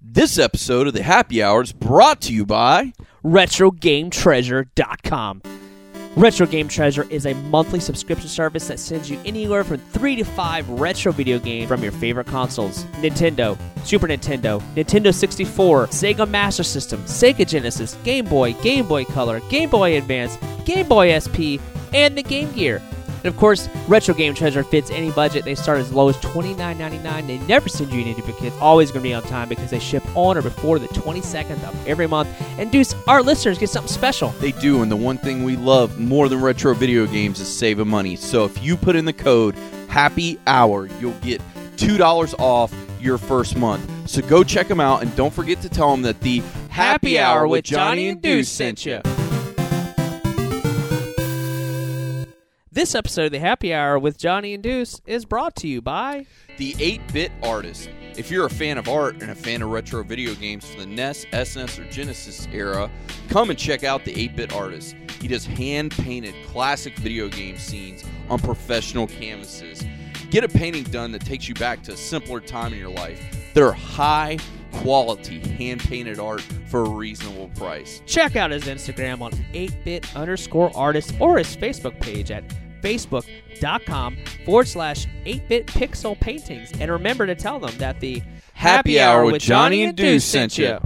This episode of the Happy Hour is brought to you by RetroGameTreasure.com. Retro Game Treasure is a monthly subscription service that sends you anywhere from three to five retro video games from your favorite consoles Nintendo, Super Nintendo, Nintendo 64, Sega Master System, Sega Genesis, Game Boy, Game Boy Color, Game Boy Advance, Game Boy SP, and the Game Gear. And of course, Retro Game Treasure fits any budget. They start as low as $29.99. They never send you any duplicates. Always going to be on time because they ship on or before the 22nd of every month. And Deuce, our listeners get something special. They do, and the one thing we love more than retro video games is saving money. So if you put in the code Happy Hour, you'll get two dollars off your first month. So go check them out, and don't forget to tell them that the Happy Hour with Johnny and Deuce sent you. This episode of the Happy Hour with Johnny and Deuce is brought to you by The 8 Bit Artist. If you're a fan of art and a fan of retro video games from the NES, SNES, or Genesis era, come and check out The 8 Bit Artist. He does hand painted classic video game scenes on professional canvases. Get a painting done that takes you back to a simpler time in your life. They're high quality hand painted art for a reasonable price. Check out his Instagram on 8bit underscore artist or his Facebook page at facebook.com forward slash 8bit pixel paintings. And remember to tell them that the Happy Hour with Johnny and Deuce sent you.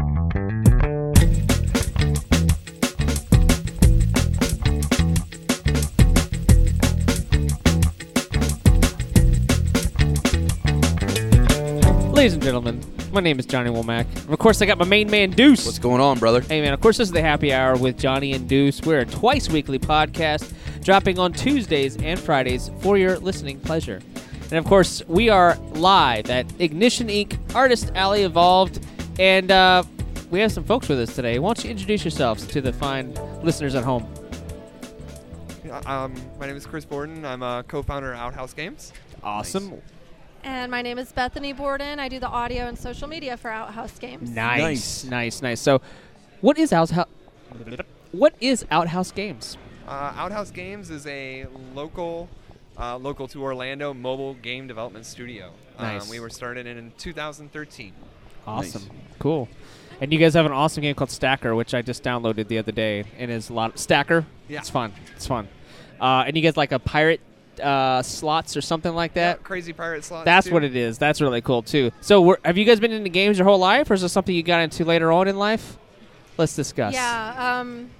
Ladies and gentlemen, my name is Johnny Womack. And of course, I got my main man Deuce. What's going on, brother? Hey man, of course this is the happy hour with Johnny and Deuce. We're a twice weekly podcast dropping on Tuesdays and Fridays for your listening pleasure. And of course, we are live at Ignition Inc. Artist Alley Evolved, and uh, we have some folks with us today. Why don't you introduce yourselves to the fine listeners at home? Um, my name is Chris Borden. I'm a co-founder of Outhouse Games. Awesome. And my name is Bethany Borden. I do the audio and social media for Outhouse Games. Nice, Nice, nice, nice. So, what is Outhouse? What is Outhouse Games? Uh, Outhouse Games is a local, uh, local to Orlando mobile game development studio. Nice. Um, we were started in 2013. Awesome. Cool. And you guys have an awesome game called Stacker, which I just downloaded the other day, and is a lot. of Stacker. Yeah. It's fun. It's fun. Uh, and you guys like a pirate uh, slots or something like that. Yeah, crazy pirate slots. That's too. what it is. That's really cool too. So, we're, have you guys been into games your whole life, or is this something you got into later on in life? Let's discuss. Yeah, um,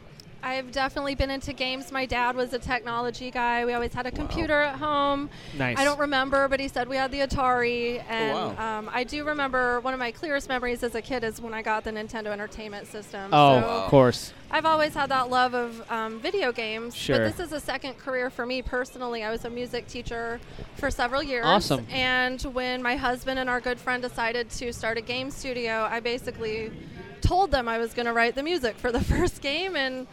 I've definitely been into games. My dad was a technology guy. We always had a computer at home. Nice. I don't remember, but he said we had the Atari. And Oh, wow. um, I do remember one of my clearest memories as a kid is when I got the Nintendo Entertainment System. Oh, So of course. I've always had that love of um, video games. Sure. But this is a second career for me personally. I was a music teacher for several years. Awesome. And when my husband and our good friend decided to start a game studio, I basically told them I was going to write the music for the first game. And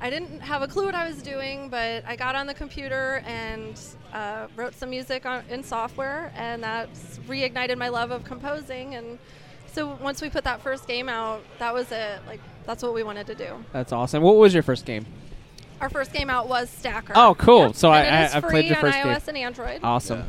I didn't have a clue what I was doing, but I got on the computer and uh, wrote some music on, in software, and that reignited my love of composing. And so once we put that first game out, that was it. Like that's what we wanted to do. That's awesome. What was your first game? Our first game out was Stacker. Oh, cool. Yep. So And I- I- I played your on first game. iOS and Android. Awesome. Yeah.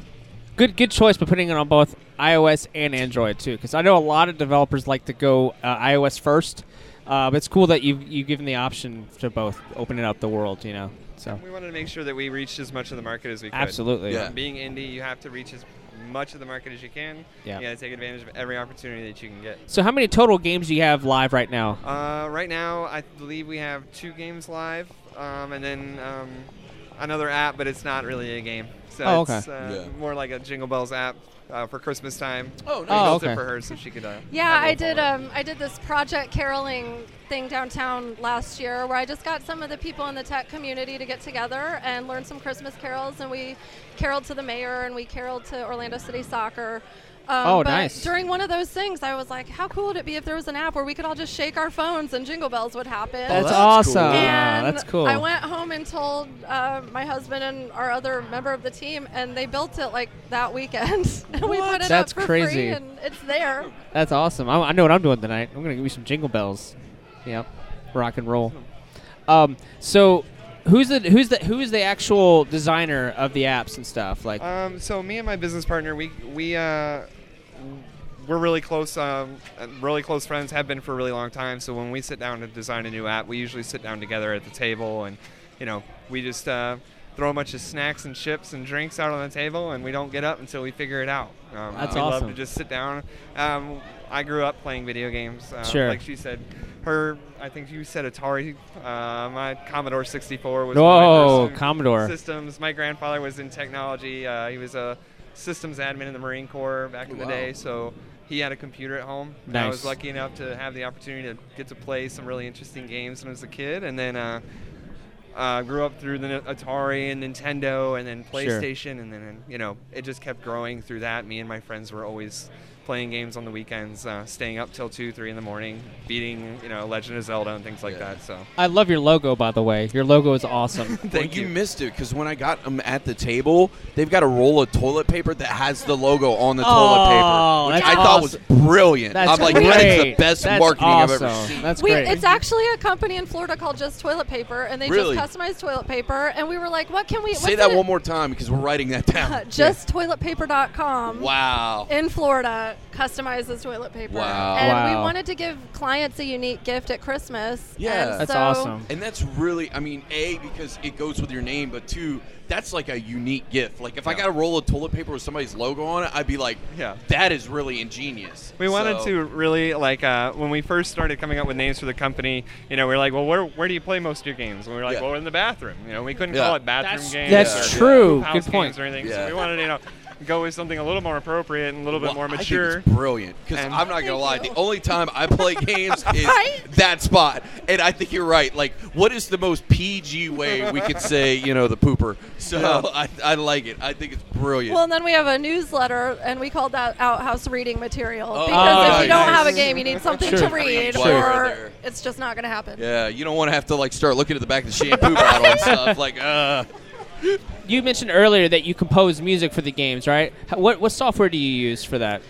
Good, good choice, but putting it on both iOS and Android too, because I know a lot of developers like to go uh, iOS first. Uh, but it's cool that you you given the option to both, opening up the world. You know, so We wanted to make sure that we reached as much of the market as we could. absolutely. Yeah. Being indie, you have to reach as much of the market as you can. Yeah. You got to take advantage of every opportunity that you can get. So how many total games do you have live right now? Uh, right now, I believe we have two games live, um, and then um, another app, but it's not really a game. So Oh, it's uh, Yeah. more like a Jingle Bells app uh, for Christmas time. Oh, We Oh, built okay. it for her so she could. Uh, Yeah, have a I little did. Um, I did this project caroling thing downtown last year, where I just got some of the people in the tech community to get together and learn some Christmas carols, and we caroled to the mayor and we caroled to Orlando City Soccer. Um, Oh, but nice. During one of those things, I was like, "How cool would it be if there was an app where we could all just shake our phones and jingle bells would happen?" That's, that's awesome. cool. and that's cool. I went home and told uh, my husband and our other member of the team, and they built it like that weekend. and we put it That's up for crazy. free, and it's there. That's awesome. I, I know what I'm doing tonight. I'm gonna give you some jingle bells. Yep, rock and roll. Um, so who's the who's the who is the actual designer of the apps and stuff? Like, Um, so me and my business partner, we we uh, we're really close, um, really close friends. Have been for a really long time. So when we sit down to design a new app, we usually sit down together at the table, and you know, we just uh, throw a bunch of snacks and chips and drinks out on the table, and we don't get up until we figure it out. Um, That's we love awesome. to just sit down. Um, I grew up playing video games. Uh, Sure. Like she said, her. I think you said Atari. Uh, my Commodore 64 was. Whoa, my first Commodore. systems. My grandfather was in technology. Uh, he was a systems admin in the Marine Corps back in the day, so he had a computer at home. And I was lucky enough to have the opportunity to get to play some really interesting games when I was a kid, and then uh, uh, grew up through the Atari and Nintendo, and then Sure. PlayStation, and then you know it just kept growing through that. Me and my friends were always playing games on the weekends, uh, staying up till two, three in the morning, beating you know Legend of Zelda and things like Yeah. that. So I love your logo, by the way. Your logo is awesome. Well, thank you you. missed it because when I got them at the table, they've got a roll of toilet paper that has the logo on the Oh, toilet paper, which that's I thought was brilliant. That's I'm like, great. that is the best That's marketing awesome. I've ever seen. That's We, great. it's actually a company in Florida called Just Toilet Paper, and they Really? just customize toilet paper. And we were like, "What can we Say that in one more time because we're writing that down. JustToiletPaper.com. wow. In Florida, customizes toilet paper. Wow. And we wanted to give clients a unique gift at Christmas. Yeah. and That's so awesome. And that's really, I mean, A, because it goes with your name, but two, that's like a unique gift. Like, if I got a roll of toilet paper with somebody's logo on it, I'd be like, Yeah. that is really ingenious. We wanted to really like uh, when we first started coming up with names for the company. You know, we are like, well, where where do you play most of your games? And we were like, Yeah. well, in the bathroom. You know, we couldn't Yeah. call it bathroom That's- games. that's or true. house Good point. games Or anything. Yeah. So we wanted to, you know, go with something a little more appropriate and a little bit Well, more I think mature. it's brilliant because I'm not gonna lie. The only time I play games is Right? that spot, and I think you're right. Like, what is the most PG way we could say, you know, the pooper? So I, I like it. I think it's brilliant. Well, and then we have a newsletter, and we called that Outhouse Reading Material. Oh, because if you don't have a game, you need something Sure. to read, Sure. or There. it's just not going to happen. yeah, you don't want to have to like start looking at the back of the shampoo bottle and stuff. Like, uh, you mentioned earlier that you compose music for the games, right? What what software do you use for that?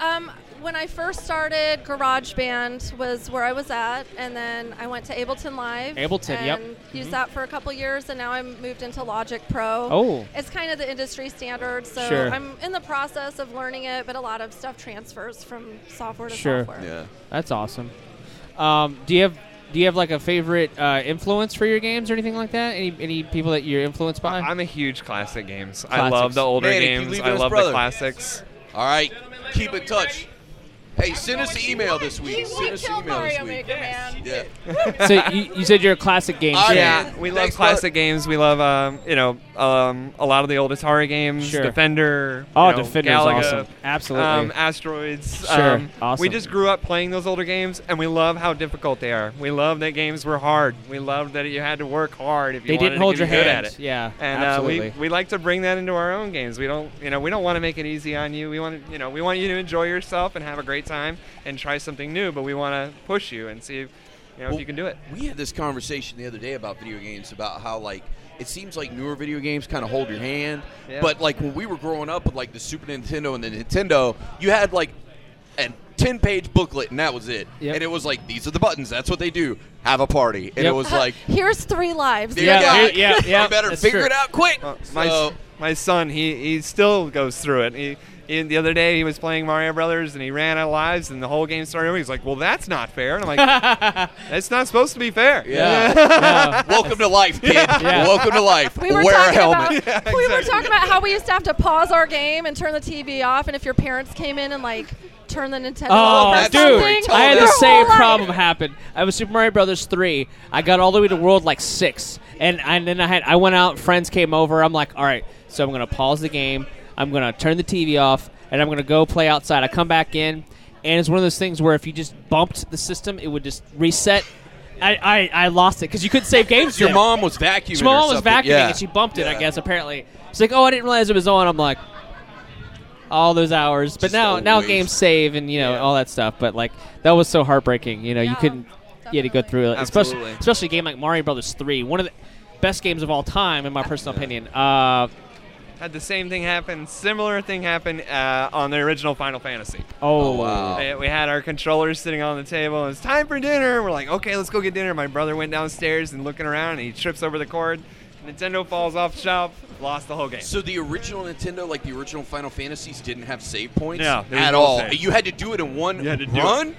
Um, when I first started, GarageBand was where I was at, and then I went to Ableton Live. Ableton, and yep. Used that for a couple years, and now I'm moved into Logic Pro. Oh. It's kind of the industry standard, so Sure. I'm in the process of learning it, but a lot of stuff transfers from software to Sure. software. yeah. That's awesome. Um, do you have do you have like a favorite uh, influence for your games or anything like that? Any any people that you're influenced by? I'm a huge classic games. I love the older Manny, games. I love brother? the classics. All right, keep in touch. Hey, send us an email this week. He, Send he us an killed email this week. Maker, man. Yeah. so you, you said you're a classic games. I fan. Yeah, we love Thanks, classic brother. games. We love, um, you know, um, a lot of the old Atari games. Sure. Defender. Oh, you know, Defender's Galaga, awesome. Absolutely. Um, Asteroids. Sure. Um, Awesome. We just grew up playing those older games, and we love how difficult they are. We love that games were hard. We love that you had to work hard if you they wanted didn't hold to your get good hand. at it. Yeah, And uh, we, we like to bring that into our own games. We don't, you know, we don't want to make it easy on you. We want you know, we want you to enjoy yourself and have a great time and try something new. But we want to push you and see, if, you know, Well, if you can do it. We had this conversation the other day about video games about how like it seems like newer video games kind of hold your hand, Yeah. but like when we were growing up with like the Super Nintendo and the Nintendo, you had like a 10 page booklet and that was it. Yep. And it was like these are the buttons, that's what they do. Have a party. And Yep. it was like Here's three lives. there Yeah, yeah, yeah, yeah, you better that's figure true. it out quick. Well, my, So- s- my son, he, he still goes through it. He, he, the other day, he was playing Mario Brothers and he ran out of lives, and the whole game started over. He's like, "Well, that's not fair." And I'm like, "It's not supposed to be fair." Yeah. Yeah. Welcome to life, kid. Yeah. Welcome to life. We were Wear a talking helmet. about Yeah, we were talking about how we used to have to pause our game and turn the TV off, and if your parents came in and like turn the Nintendo Oh, off or that's dude! I had the same problem happen. I was Super Mario Brothers three. I got all the way to World like six, and and then I had I went out. Friends came over. I'm like, all right, so I'm gonna pause the game. I'm gonna turn the TV off, and I'm gonna go play outside. I come back in, and it's one of those things where if you just bumped the system, it would just reset. I I, I lost it because you couldn't save games. Your mom was vacuuming. Your mom was something. vacuuming Yeah. and she bumped it. I guess apparently she's like, "Oh, I didn't realize it was on." I'm like, all those hours, but Just now a now games save and you know Yeah. all that stuff. But like that was so heartbreaking. You know, you couldn't. You had to go through it, especially Absolutely. especially a game like Mario Brothers Three, one of the best games of all time, in my personal opinion. Uh, Had the same thing happen. Similar thing happen uh, on the original Final Fantasy. oh, wow. We- We had our controllers sitting on the table. It's time for dinner. We're like, okay, let's go get dinner. My brother went downstairs and looking around, and he trips over the cord. Nintendo falls off the shelf. lost the whole game. So the original Nintendo, like the original Final Fantasies, didn't have save points No, at no all. save. You had to do it in one You had to do run.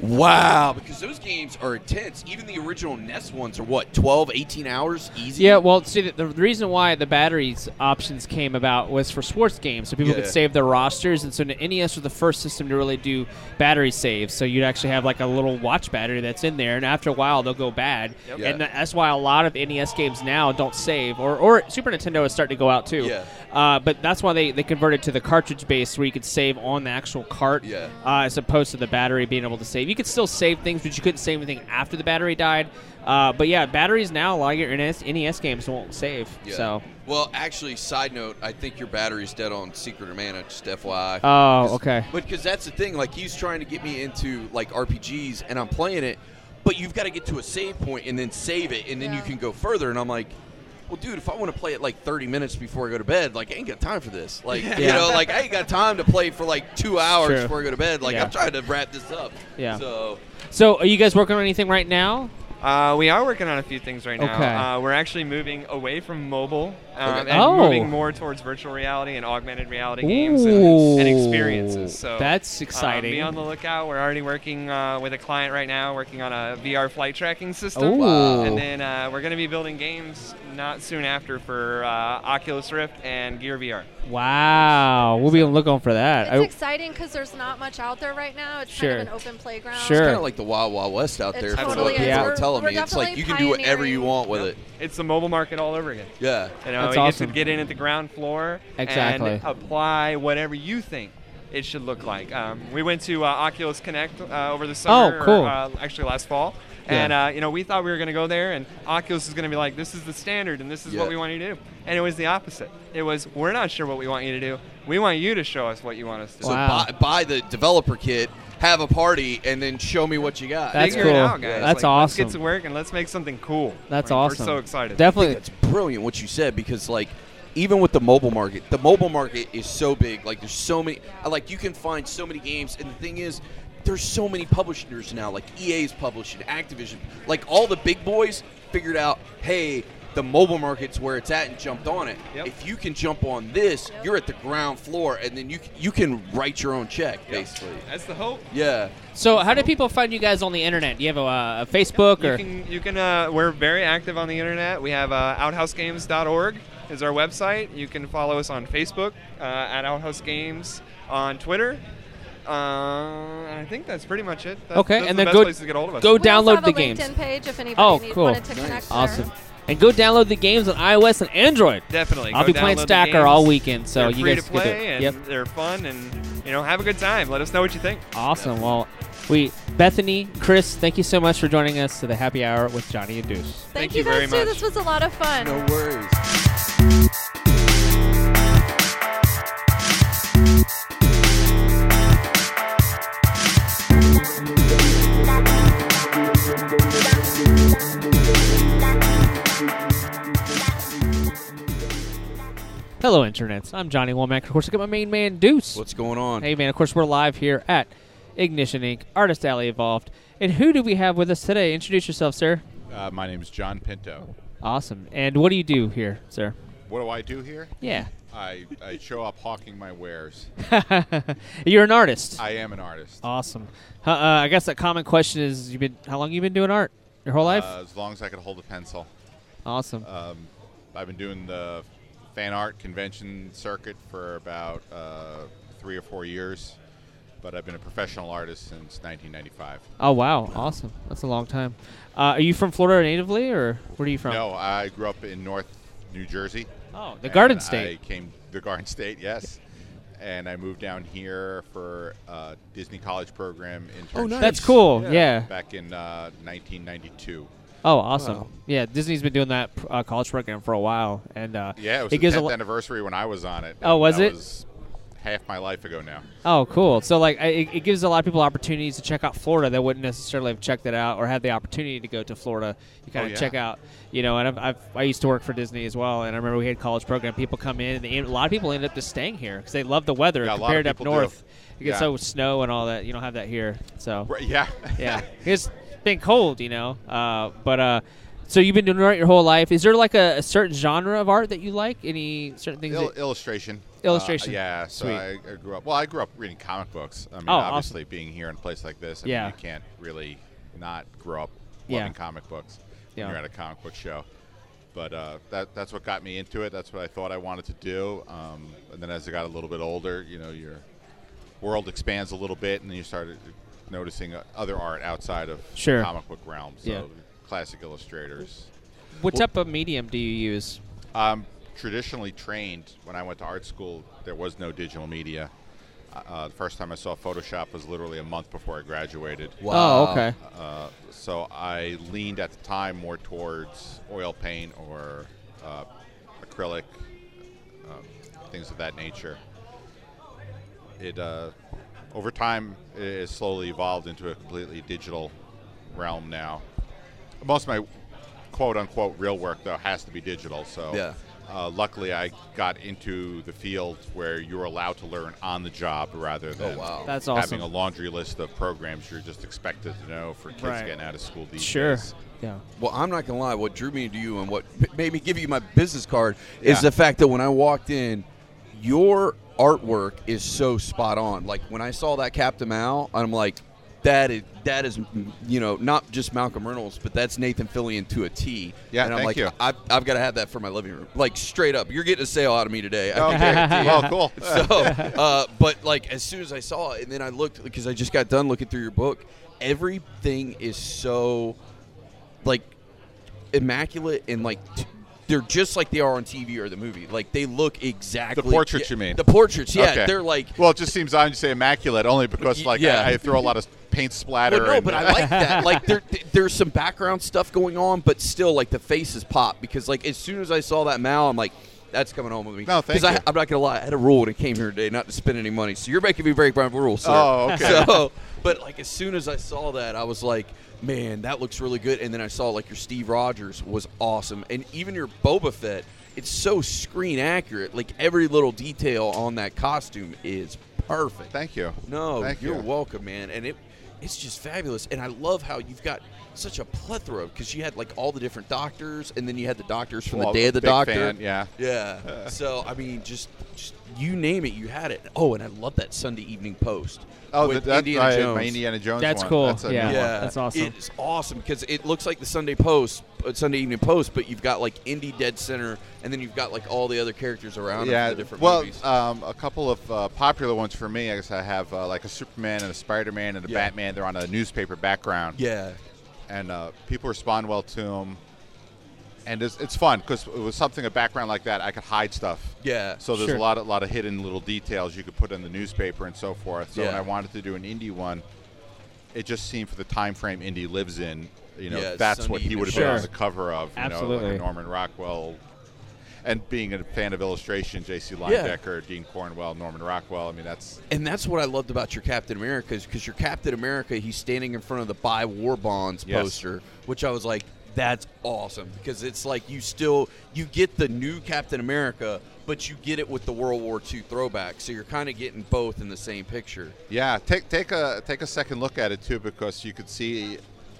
Wow, because those games are intense. Even the original NES ones are what 12, 18 hours easy. Yeah, well, see, the, the reason why the batteries options came about was for sports games, so people Yeah. could save their rosters, and so the NES was the first system to really do battery saves. So you'd actually have like a little watch battery that's in there, and after a while they'll go bad, Yep. Yeah. and that's why a lot of NES games now don't save, or, or Super Nintendo is starting to go out too. Yeah. Uh, but that's why they, they converted to the cartridge base where you could save on the actual cart, Yeah. uh, as opposed to the battery being able to save. You could still save things, but you couldn't save anything after the battery died. Uh, but yeah, batteries now, a lot of your NES, NES games won't save. Yeah. So, Well, actually, side note, I think your battery's dead on Secret of Mana. Just FYI. oh, 'Cause- okay. But because that's the thing, like he's trying to get me into like RPGs, and I'm playing it, but you've got to get to a save point and then save it, and then you can go further. And I'm like, well, dude, if I want to play it like 30 minutes before I go to bed, like I ain't got time for this. Like you know, like I ain't got time to play for like two hours True. before I go to bed. Like Yeah. I'm trying to wrap this up. Yeah. So So, are you guys working on anything right now? Uh, we are working on a few things right now. Okay. Uh, we're actually moving away from mobile um, Okay. and Oh. moving more towards virtual reality and augmented reality games and, and experiences. So That's uh, exciting. be on the lookout. We're already working uh, with a client right now, working on a VR flight tracking system. Ooh. Wow. And then uh, we're going to be building games not soon after for uh, Oculus Rift and Gear VR. Wow, we'll be on looking for that. It's I- exciting because there's not much out there right now. It's Sure. kind of an open playground. Sure. it's kind of like the Wild Wild West out It there. from totally what is. people Yeah. are We're- telling we're me. It's like you can definitely do whatever you want with it. It's the mobile market all over again. Yeah. You know, That's you awesome. get to get in at the ground floor Exactly. and apply whatever you think it should look like. Um, we went to uh, Oculus Connect uh, over the summer, Oh, cool. or, uh, actually last fall, Yeah. and uh, you know we thought we were going to go there, and Oculus is going to be like, "This is the standard, and this is Yeah. what we want you to do." And it was the opposite. It was, "We're not sure what we want you to do. We want you to show us what you want us to do." So Wow. buy, buy the developer kit, have a party, and then show me what you got. That's Figure cool. it out, guys. That's Like, awesome. Let's get to work and let's make something cool. That's Like, awesome. We're so excited. Definitely. That's brilliant what you said because like even with the mobile market, the mobile market is so big. Like there's so many like you can find so many games and the thing is there's so many publishers now like EA's publishing, Activision, like all the big boys figured out, "Hey, the mobile market's where it's at and jumped on it. Yep. If you can jump on this, you're at the ground floor and then you you can write your own check basically." That's the hope. Yeah. So, how do people find you guys on the internet? Do you have a, uh, a Facebook You or? can, you can uh, we're very active on the internet. We have uh, outhousegames.org is our website. You can follow us on Facebook uh, at Outhouse Games, on Twitter. Uh, I think that's pretty much it. That's, Okay, those and the then best go- places to get hold of us. go We download the a games. Page if anybody Oh, cool. wanted to Nice. connect there. Awesome. And go download the games on iOS and Android. Definitely. I'll go be playing Stacker games. all weekend, so they're you free guys to can do play it. and Yep. they're fun and you know have a good time. Let us know what you think. Awesome. Well, we Bethany, Chris, thank you so much for joining us to the happy hour with Johnny and Deuce. Thank, Thank you you guys very too. much. This was a lot of fun. No worries. Hello, internets. I'm Johnny Womack. Of course, I got my main man Deuce. What's going on? Hey, man. Of course, we're live here at Ignition Inc. Artist Alley Evolved. And who do we have with us today? Introduce yourself, sir. Uh, my name is John Pinto. Awesome. And what do you do here, sir? What do I do here? Yeah. I, I show up hawking my wares. You're an artist. I am an artist. awesome. Uh, uh, I guess that common question is: You been how long you been doing art? Your whole life? Uh, as long as I could hold a pencil. awesome. Um, I've been doing the fan art convention circuit for about uh, three or four years, but I've been a professional artist since 1995. oh wow, awesome. That's a long time. Uh, are you from Florida natively, or where are you from? No, I grew up in North New Jersey. Oh, the and Garden State. I came the Garden State, yes. And I moved down here for a Disney College program internship. Oh, nice. That's cool. Yeah. Yeah. Back in uh, 1992. Oh, awesome. Wow. Yeah, Disney's been doing that uh, college program for a while, and uh, Yeah, it was it the gives a 10th lo- anniversary when I was on it. Oh, was it? Was half my life ago now. Oh, cool. So like, I- it, it gives a lot of people opportunities to check out Florida that wouldn't necessarily have checked it out or had the opportunity to go to Florida. You kind Oh, of yeah. check out, you know. And I've, I've I used to work for Disney as well, and I remember we had college program. People come in, and they, a lot of people ended up just staying here because they love the weather Yeah, a lot of compared up do. north. You get Yeah. so snow and all that. You don't have that here. So Right, yeah. yeah, been cold, you know. Uh, but uh, So you've been doing art your whole life. Is there like a, a certain genre of art that you like? Any certain things? Il- illustration. Illustration. Uh, yeah. So Sweet. I, I grew up. Well, I grew up reading comic books. I mean, Oh, awesome. obviously, being here in a place like this, I Yeah. mean, you can't really not grow up Yeah. loving comic books Yeah. when you're at a comic book show. But uh, that that's what got me into it. That's what I thought I wanted to do. Um, and then as I got a little bit older, you know, your world expands a little bit, and then you started noticing uh, other art outside of Sure. the comic book realm. So Yeah. classic illustrators. what type of medium do you use? Um, traditionally trained when I went to art school, there was no digital media. Uh, the first time I saw Photoshop was literally a month before I graduated. Oh, okay. Uh, so I leaned at the time more towards oil paint or uh, acrylic, um, things of that nature. It uh, over time it has slowly evolved into a completely digital realm now. Most of my quote unquote real work though has to be digital. So Yeah. uh, luckily I got into the field where you're allowed to learn on the job rather than wow. That's having a laundry list of programs you're just expected to know for kids Right. getting out of school these Sure. days. Yeah. Well, I'm not gonna lie. What drew me to you and what made me give you my business card is Yeah. the fact that when I walked in, your artwork is so spot on. Like when I saw that Captain Mal, I'm like, that is that is you know not just Malcolm Reynolds, but that's Nathan Fillion to a T. Yeah, and I'm thank like, you. I've, I've got to have that for my living room. Like straight up, you're getting a sale out of me today. I Oh, Okay. well, cool. so, uh, but like as soon as I saw it, and then I looked because I just got done looking through your book. Everything is so like immaculate and like t- they're just like they are on TV or the movie. Like they look exactly. The portraits, yeah, you mean? The portraits, yeah. Okay. They're like. Well, it just seems odd to say immaculate only because like yeah. I, I throw a lot of paint splatter. Well, no, but I like that. Like there, there's some background stuff going on, but still, like the faces pop because, like, as soon as I saw that Mal, I'm like, that's coming home with me. No, thank 'Cause I, you. I'm not gonna lie, I had a rule when I came here today not to spend any money. So you're making me break my rules. Sir. Oh, okay. So, but like as soon as I saw that, I was like, man, that looks really good. And then I saw like your Steve Rogers was awesome, and even your Boba Fett, it's so screen accurate. Like every little detail on that costume is perfect. Thank you. No, Thank you're you. welcome, man. And it it's just fabulous. And I love how you've got such a plethora because you had like all the different doctors, and then you had the doctors from Well, the Day of the big Doctor. fan, yeah. Yeah. so I mean, just just you name it, you had it. Oh, and I love that Sunday Evening Post. Oh, with that, that's Indiana my, Jones. my Indiana Jones That's one. cool. That's a Yeah. one. Yeah, That's awesome. It's awesome because it looks like the Sunday Post, uh, Sunday Evening Post, but you've got like Indy Dead Center, and then you've got like all the other characters around. Yeah, the different well, movies. um, a couple of uh, popular ones for me. I guess I have uh, like a Superman and a Spider-Man and a Yeah. Batman. They're on a newspaper background, yeah, and uh, people respond well to them. And it's, it's fun because with something a background like that, I could hide stuff. yeah. So there's Sure. a lot of lot of hidden little details you could put in the newspaper and so forth. So when I wanted to do an indie one, it just seemed for the time frame indie lives in, you know, Yeah, that's Sunday what he would have been on the cover of, you know, Absolutely. like a Norman Rockwell. And being a fan of illustration, J.C. Leyendecker, Dean Cornwell, Norman Rockwell. I mean, that's And that's what I loved about your Captain America is because your Captain America, he's standing in front of the buy war bonds Yes. poster, which I was like, that's awesome because it's like you still you get the new Captain America, but you get it with the World War II throwback, so you're kind of getting both in the same picture. yeah. Take take a take a second look at it too, because you could see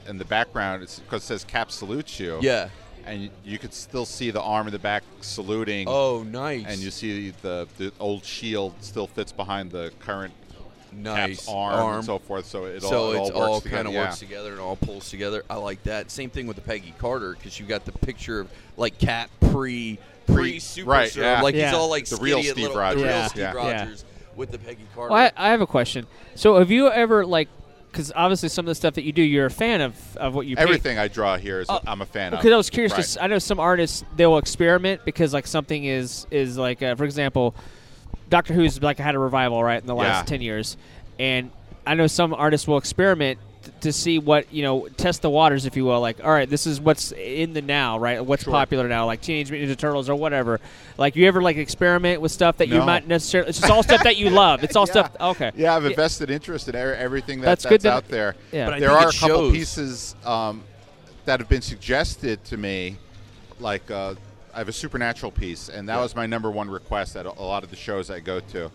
in the background it's because it says Cap salutes you. Yeah. And you could still see the arm in the back saluting. Oh, nice. and you see the the old shield still fits behind the current nice Cap's arm, and so forth. So it so all, it it's all, all kind of together. works together and all pulls together. I like that. Same thing with the Peggy Carter because you got the picture of like Cap pre pre Pre- super right, serum. yeah. like he's Yeah. all like The real skinny and Steve little, Rogers. the real Yeah. Steve Yeah. Yeah. Rogers with the Peggy Carter. Well, I, I have a question. So, have you ever like? Because obviously, some of the stuff that you do, you're a fan of of what you paint. Everything I draw here is Uh, I'm a fan of. Because I was curious, Right. because I know some artists they will experiment because like something is is like uh, for example, Doctor Who's like had a revival right in the last Yeah. ten years, and I know some artists will experiment to see what you know test the waters if you will like all right this is what's in the now right what's Sure. popular now like teenage mutant ninja turtles or whatever like you ever like experiment with stuff that you No. might necessarily it's just all stuff that you love it's all Yeah. stuff okay Yeah, I've invested interest in everything that, That's that's, good that- out there. yeah. But I there think are it a couple shows. pieces um, that have been suggested to me, like uh, I have a supernatural piece, and that Yeah. was my number one request at a a lot of the shows I go to.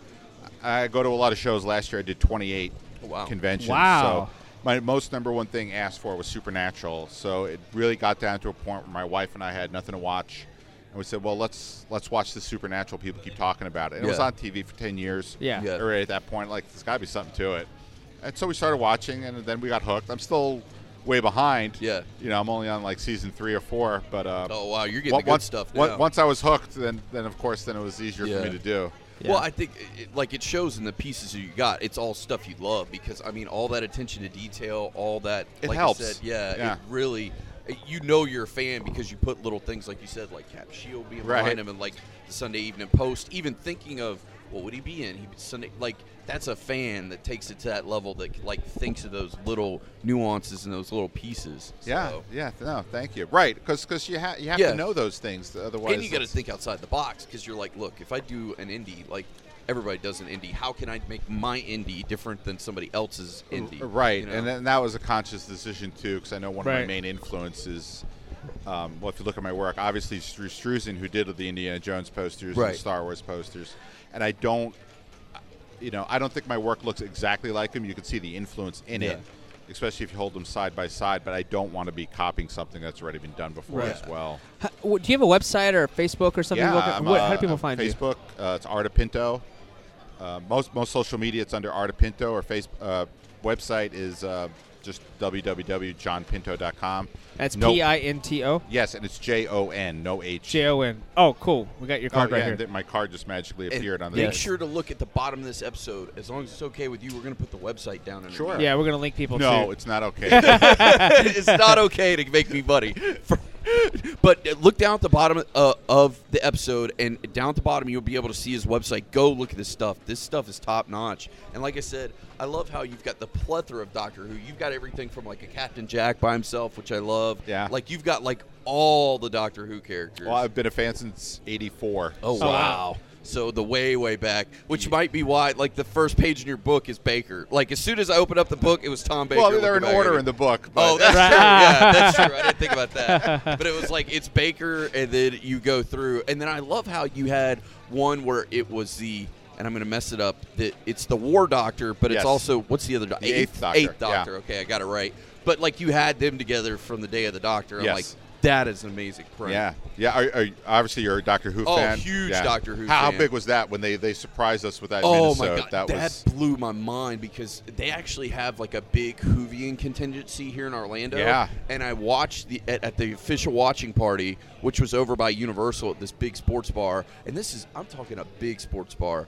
I go to a lot of shows. Last year, I did 28 Wow. conventions. Wow. So my most number one thing asked for was Supernatural. So it really got down to a point where my wife and I had nothing to watch, and we said, "Well, let's let's watch the Supernatural." People keep talking about it. And It was Yeah. on TV for ten years. Yeah. Yeah. Already at that point, like there's got to be something to it. And so we started watching, and then we got hooked. I'm still way behind. Yeah. You know, I'm only on like season three or four, but uh, Oh wow, you're getting on- the good once, stuff on- now. Once I was hooked, then then of course then it was easier Yeah. for me to do. Yeah. Well, I think it, like it shows in the pieces that you got. It's all stuff you love because I mean, all that attention to detail, all that. It like helps. Said, yeah, Yeah. it really. Eh, you know you're a fan because you put little things like you said, like Cap Shield being Right. behind him, and like the Sunday Evening Post. Even thinking of what would he be in? He Sunday like that's a fan that takes it to that level that like thinks of those little nuances and those little pieces. Yeah, So- yeah, no, thank you. Right, because you, ha- you have Yeah. to know those things, otherwise. and you got to think outside the box because you're like, look, if I do an indie, like everybody does an indie, how can I make my indie different than somebody else's indie? Right, you know? and then that was a conscious decision too, because I know one of my main influences. Um, well, if you look at my work, obviously Drew Struzan, who did the Indiana Jones posters and Right. the Star Wars posters, and I don't, you know, I don't think my work looks exactly like him. You can see the influence in it, especially if you hold them side by side. But I don't want to be copying something that's already been done before Right. as well. H- w- do you have a website or Facebook or something? Yeah, What- I'm, what- uh, how do people I'm find you? Facebook, uh, it's Arta Pinto. Uh, most most social media, it's under Arta Pinto. Or face uh, website is uh, just www.johnpinto.com. That's No- P I N T O Yes, and it's J O N, no H. J O N. Oh, cool. We got your Oh, card yeah, right and here. th- my card just magically And appeared on the. Make sure to look at the bottom of this episode. As long as it's okay with you, we're going to put the website down. underneath. Sure. yeah, we're gonna link people. No, too. it's not okay. it's not okay to make me money. For- but look down at the bottom uh, of the episode, and down at the bottom, you'll be able to see his website. Go look at this stuff. This stuff is top notch. And like I said, I love how you've got the plethora of Doctor Who. You've got everything from like a Captain Jack by himself, which I love. Yeah. Like you've got like all the Doctor Who characters. well, I've been a fan since '84. Oh so- wow! So the way way back, which might be why, like the first page in your book is Baker. Like as soon as I opened up the book, it was Tom Baker. Well, they're in order in the book. But Oh, that's true. Yeah, that's true. I didn't think about that. But it was like it's Baker, and then you go through, and then I love how you had one where it was the. And I'm going to mess it up. That it's the War Doctor, but it's Yes. also what's the other do- The Eighth Doctor, Eighth Doctor. yeah. Okay, I got it right. But like you had them together from the Day of the Doctor. I'm Yes. like, that is an amazing print. Yeah, yeah. Are, are, obviously, you're a Doctor Who Oh, fan. huge Yeah. Doctor Who How, how fan. big was that when they, they surprised us with that? Oh minisode? my god, that, that, was blew my mind because they actually have like a big Whovian contingency here in Orlando. Yeah. and I watched the at, at the official watching party, which was over by Universal at this big sports bar. And this is I'm talking a big sports bar.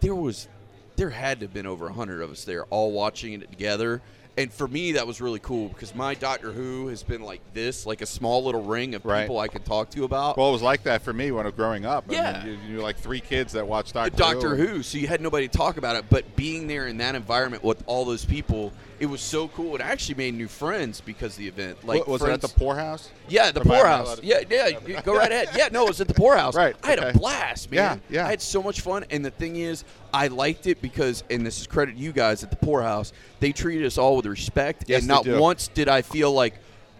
There was, there had to have been over a hundred of us there, all watching it together. And for me, that was really cool because my Doctor Who has been like this, like a small little ring of Right. people I can talk to about. Well, it was like that for me when I was growing up. I Yeah. mean, you, you were like three kids that watched Doctor, Doctor Who. Who, so you had nobody to talk about it. But being there in that environment with all those people, it was so cool. It actually made new friends because of the event. Like was friends, it at the poorhouse? Yeah, the Am I- am I poorhouse. Yeah, yeah. Go right ahead. Yeah, no, it was at the poorhouse. Right, I had a blast, Yeah, man. yeah. I had so much fun. And the thing is, I liked it because, and this is credit to you guys at the poorhouse. They treated us all with respect, Yes, and not do. once did I feel like,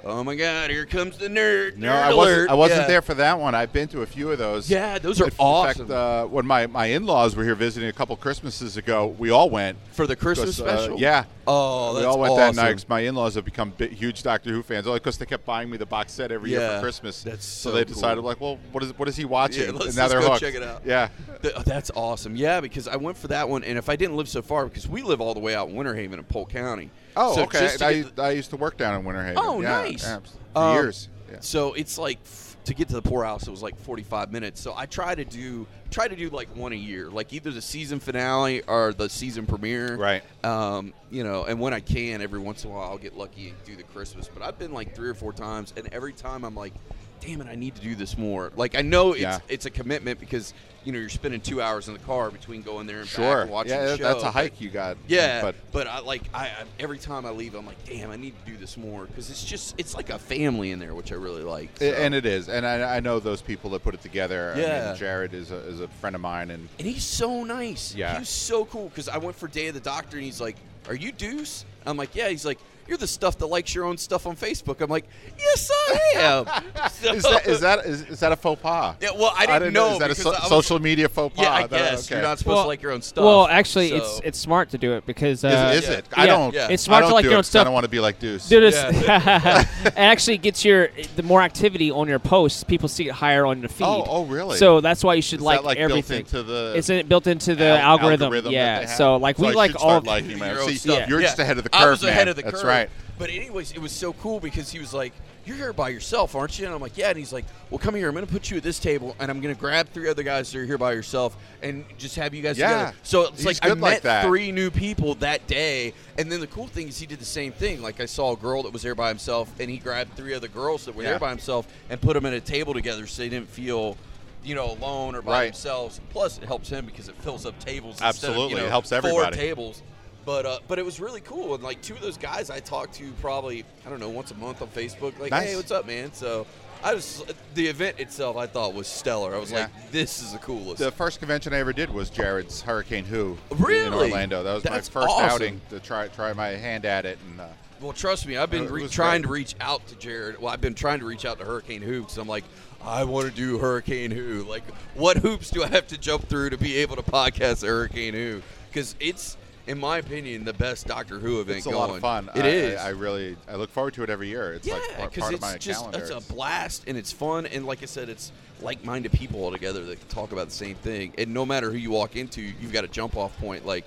oh my god, here comes the nerd. No, nerd I alert. wasn't. I wasn't Yeah. there for that one. I've been to a few of those. Yeah, those are in, awesome. In fact, uh, when my, my in-laws were here visiting a couple Christmases ago, we all went. For the Christmas uh, special? yeah. Oh, we all went that night my in-laws have become big, huge Doctor Who fans, only because they kept buying me the box set every year for Christmas. that's so, so they decided, cool. like, well, what is what is he watching? Yeah, let's and now they're go hooked. check it out. Yeah. Th- oh, that's awesome. Yeah, because I went for that one, and if I didn't live so far, because we live all the way out in Winter Haven in Polk County. Oh, So okay. I, the- I used to work down in Winter Haven. Oh, yeah, nice. yeah, for Um, years. Yeah. So it's like f- to get to the poorhouse, it was like 45 minutes. So I try to do try to do like one a year, like either the season finale or the season premiere. Right. Um, you know, and when I can, every once in a while, I'll get lucky and do the Christmas. But I've been like three or four times, and every time I'm like, damn it, I need to do this more. Like I know it's Yeah. it's a commitment because you know you're spending two hours in the car between going there and back Sure. and watching Yeah, the show. that's a hike you got. yeah, But but I like I, I every time I leave, I'm like, damn, I need to do this more because it's just it's like a family in there, which I really like. So. and it is, and I, I know those people that put it together. I Yeah. mean, Jared is a, is a friend of mine, and And he's so nice. Yeah. he's so cool because I went for Day of the Doctor and he's like, Are you Deuce? I'm like, Yeah. He's like, you're the stuff that likes your own stuff on Facebook. I'm like, yes, I am. So- Is that is that is, is that a faux pas? Yeah, well, I didn't, know. know. Is that a so- was- social media faux pas? Yeah, I That- guess okay. you're not supposed Well- to like your own stuff. Well, actually, so- it's it's smart to do it because uh, Is, is Yeah. it? I Yeah. don't. Yeah. It's smart to don't like your own stuff. I don't want to be like Deuce. Dude, it's- it actually gets your the more activity on your posts, people see it higher on your feed. Oh, oh, really? So that's why you should Is like, that like everything. built into the it's in, built into the al- algorithm. yeah. So like we like all. liking Your man. See, stuff. you're just ahead of the curve, ahead man. of the That's curve. Right. But anyways, it was so cool because he was like, "You're here by yourself, aren't you?" And I'm like, "Yeah." And he's like, "Well, come here. I'm going to put you at this table, and I'm going to grab three other guys that are here by yourself, and just have you guys Yeah. together." So it's He's like I good like met that. three new people that day, and then the cool thing is he did the same thing. Like I saw a girl that was there by himself, and he grabbed three other girls that were Yeah. there by himself and put them at a table together, so they didn't feel. You know, alone or by Right. themselves. Plus, it helps him because it fills up tables. instead of, Absolutely. you know, It helps four everybody. tables. But uh, but it was really cool, and like two of those guys I talked to probably I don't know once a month on Facebook. Like, Nice. hey, what's up, man? So I was the event itself I thought was stellar. I was Yeah. like, this is the coolest. The first convention I ever did was Jared's Hurricane Who in Really? Orlando. That was That's my first awesome. outing to try try my hand at it, and uh, well, trust me, I've been re- trying great. to reach out to Jared. Well, I've been trying to reach out to Hurricane Who because I'm like, I want to do Hurricane Who. Like, what hoops do I have to jump through to be able to podcast Hurricane Who? Because it's, in my opinion, the best Doctor Who event it's a going. lot of fun. It I, is. I, I really I look forward to it every year. It's yeah, like part, it's of my just calendar. it's a blast and it's fun and like I said, it's like-minded people all together that can talk about the same thing. And no matter who you walk into, you've got a jump-off point. Like,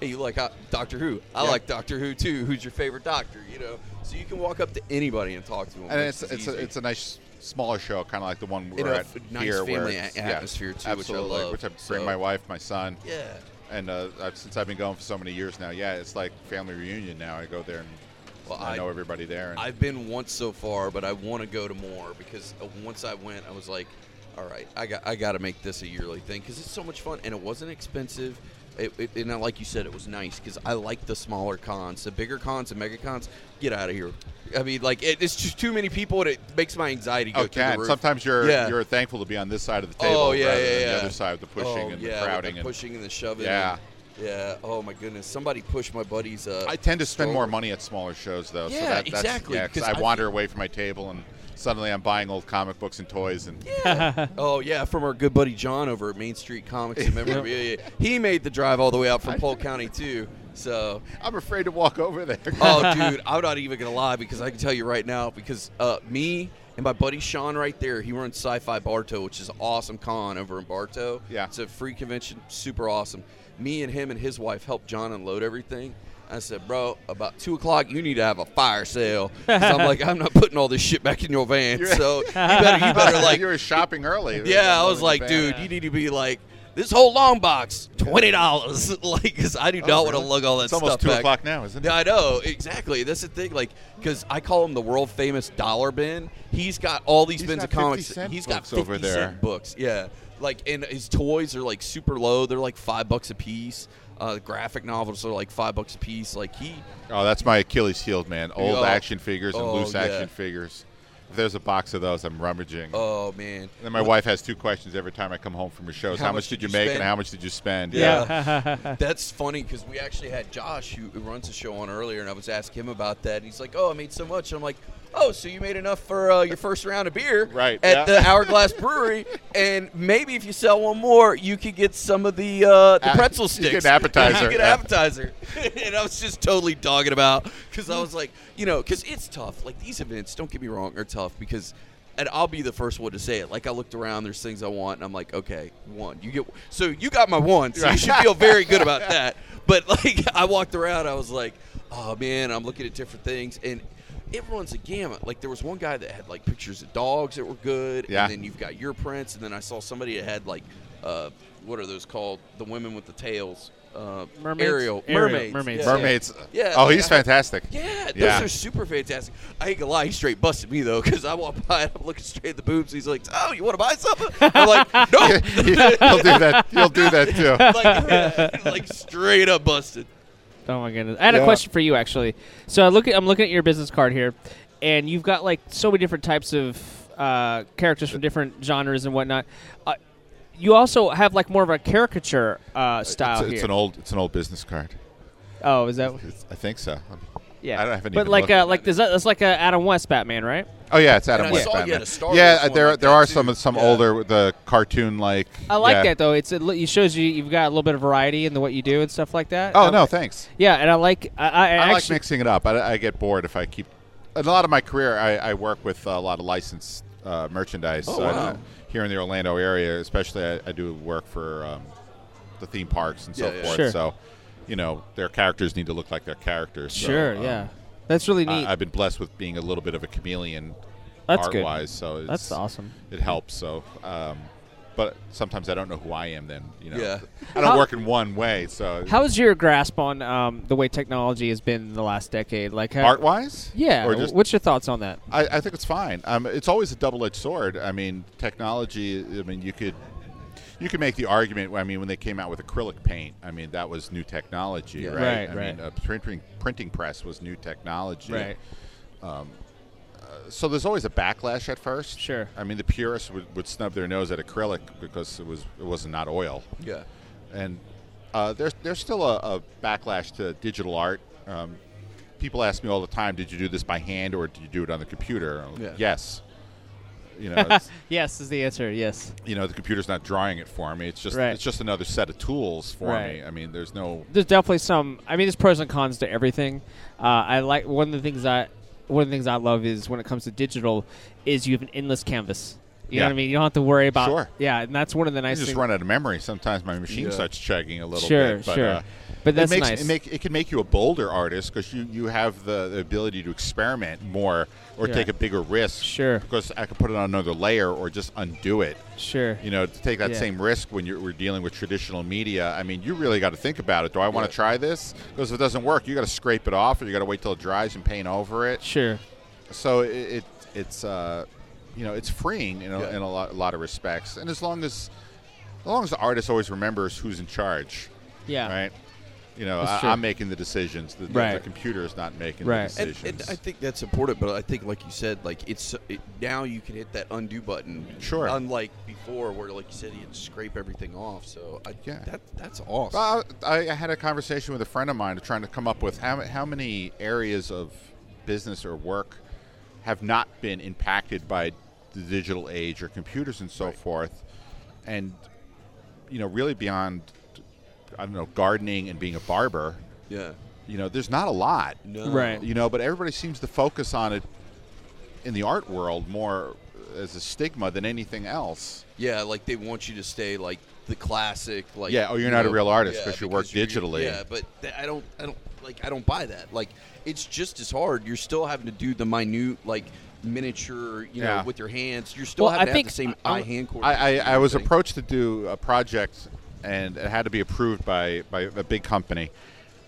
hey, you like uh, Doctor Who? I Yeah. like Doctor Who too. Who's your favorite Doctor? You know, so you can walk up to anybody and talk to them. and it's it's a, it's a nice smaller show, kind of like the one we're at nice here, where family it's- a- yeah, atmosphere, too, which I love. Which I bring So- my wife, my son, yeah. And uh, I've, since I've been going for so many years now, yeah, it's like family reunion now. I go there and Well, I, I- know everybody there. And I've been once so far, but I want to go to more because uh, once I went, I was like, all right, I got I got to make this a yearly thing because it's so much fun and it wasn't expensive. It, it, and like you said, it was nice because I like the smaller cons. The bigger cons and mega cons, get out of here. I mean, like it, it's just too many people, and it makes my anxiety go oh, through sometimes you're Yeah. you're thankful to be on this side of the table oh yeah, rather yeah, than yeah. the other side with the pushing oh, and yeah, the crowding. the and pushing and the shoving. Yeah. and- yeah. Oh my goodness, somebody pushed my buddy's. Uh, I tend to spend more money at smaller shows though. so Yeah, that, that's, exactly, Yeah, 'cause 'cause I I wander away from my table and suddenly I'm buying old comic books and toys and Oh yeah, from our good buddy John over at Main Street Comics and Memorabilia. He made the drive all the way out from Polk County too. So, I'm afraid to walk over there. oh dude, I'm not even gonna lie because I can tell you right now because uh, me and my buddy Sean right there, he runs Sci-Fi Bartow, which is an awesome con over in Bartow. Yeah. it's a free convention, super awesome. Me and him and his wife helped John unload everything. I said, bro, about two o'clock, you need to have a fire sale. I'm like, I'm not putting all this shit back in your van. So you better, you better like you were shopping early. yeah, I was like, van. dude, you need to be like this whole long box, twenty dollars. like, because I do Oh, not want to really? lug all that It's almost stuff two back. o'clock now, isn't it? Yeah, I know exactly. That's the thing. Like, because I call him the world famous dollar bin. He's got all these He's bins of comics. 50 cent He's got fifty over there. cent books. Yeah, like, and his toys are like super low. They're like five bucks a piece. Uh, graphic novels are like five bucks a piece. Like he, Oh, that's my Achilles heel, man. Old Oh. action figures and Oh, loose yeah. action figures. If there's a box of those, I'm rummaging. oh man, And my wife has two questions every time I come home from her shows. How How, much much did did you you make spend? and how much did you spend? Yeah. That's funny because we actually had Josh, who, who runs the show, on earlier, and I was asking him about that. And he's like, "Oh, I made so much." And I'm like, "Oh, so you made enough for uh, your first round of beer Right, at yeah. the Hourglass Brewery, and maybe if you sell one more, you could get some of the uh, the pretzel you sticks. get an appetizer, you get an appetizer." and I was just totally dogging about because I was like, you know, because it's tough. Like these events, don't get me wrong, are tough because. And I'll be the first one to say it. Like I looked around, there's things I want, and I'm like, okay, one. You get so you got my one, so you should feel very good about that. But like I walked around, I was like, oh man, I'm looking at different things, and it runs a gamut. Like there was one guy that had like pictures of dogs that were good, Yeah. and then you've got your prints, and then I saw somebody that had like, uh, what are those called? The women with the tails. Uh, Mermaids? Ariel, Ariel, mermaids, mermaids. yeah. Mermaids. Yeah, Oh, he's fantastic. Yeah, those Yeah. are super fantastic. I ain't gonna lie, he straight busted me though, because I walk by and I'm looking straight at the boobs. He's like, "Oh, you want to buy something?" I'm like, "Nope." He'll do that. He'll do that too. like, yeah, like straight up busted. Oh my goodness! I had a question for you actually. So I look at I'm looking at your business card here, and you've got like so many different types of uh, characters from different genres and whatnot. Uh, you also have like more of a caricature uh, style it's, it's here. an old. It's an old business card. oh, is that? It's, I think so. Yeah, I don't- have any. but like looked uh, like it. there's a, it's like a Adam West Batman, right? Oh yeah, it's Adam And I West. saw you Batman. had a Star yeah, one there like there that, are too. some some Yeah. older the cartoon like. I like yeah. that though. It's it, it shows you you've got a little bit of variety in the what you do and stuff like that. Oh Um, no, thanks. Yeah, and I like I, I, I, actually, like mixing it up. I, I get bored if I keep. In a lot of my career, I, I work with a lot of licensed uh, merchandise Oh, so I- wow. here in the Orlando area. Especially, I, I do work for um, the theme parks and so Yeah, yeah. forth. Sure. So, you know, their characters need to look like their characters. so, Sure, um, yeah, that's really neat. I, I've been blessed with being a little bit of a chameleon That's art good. wise. So it's, That's awesome. It helps. So, um, but sometimes I don't know who I am. Then you know, Yeah. I don't How- work in one way. So How's your grasp on um, the way technology has been in the last decade? Like art wise, Yeah. or just what's your thoughts on that? I, I think it's fine. Um, it's always a double-edged sword. I mean, technology. I mean, you could you can make the argument. I mean, when they came out with acrylic paint, I mean that was new technology, Yeah. right? Right, I right. mean, a printing printing press was new technology. Right. So there's always a backlash at first. Sure. I mean, the purists would, would snub their nose at acrylic because it was it was not oil. Yeah. and uh, there's there's still a, a backlash to digital art. Um, people ask me all the time, "Did you do this by hand or did you do it on the computer?" Yeah. Yes. You know, yes, is the answer. Yes. you know, the computer's not drawing it for me. It's just Right. it's just another set of tools for Right. me. I mean, there's no There's definitely some. I mean, there's pros and cons to everything. Uh, I like one of the things I one of the things I love is when it comes to digital, is you have an endless canvas. You know Yeah. what I mean? You don't have to worry about. Sure. Yeah, and that's one of the nice. I just things. run out of memory. Sometimes my machine Yeah. starts chugging a little Sure, bit. But, sure. Uh, But that's it makes, nice. It, make, it can make you a bolder artist because you, you have the, the ability to experiment more or Yeah. take a bigger risk. Sure. Because I could put it on another layer or just undo it. Sure. You know, to take that Yeah. same risk when you're we're dealing with traditional media. I mean, you really got to think about it. Do I want Yeah. to try this? Because if it doesn't work, you got to scrape it off, or you got to wait till it dries and paint over it. Sure. So it, it it's uh, you know it's freeing in a, Yeah. in a lot, a lot of respects. And as long as as long as the artist always remembers who's in charge, Yeah. right? You know, I, i'm making the decisions. The, the- Right. the computer is not making Right. the decisions. and I think that's important, but I think, like you said, like it's it, now you can hit that undo button. Sure. Unlike before, where like you said, you had to scrape everything off. So I, Yeah. that that's awesome. Well, I, I had a conversation with a friend of mine trying to come up with how, how many areas of business or work have not been impacted by the digital age or computers and so forth, and you know, really beyond I don't know gardening and being a barber. yeah. You know, there's not a lot. No. Right. You know, but everybody seems to focus on it in the art world more as a stigma than anything else. Yeah, like they want you to stay like the classic. Like Yeah, oh, you're you not a real artist yeah, 'cause you work because you're- digitally. Yeah, but th- I don't, I don't like, I don't buy that. Like, it's just as hard. You're still having to do the minute, like miniature, you know, Yeah. with your hands. You're still Well, having I to think have the same I- eye-hand I, coordination. I, I was and approached to do a project, and it had to be approved by, by a big company.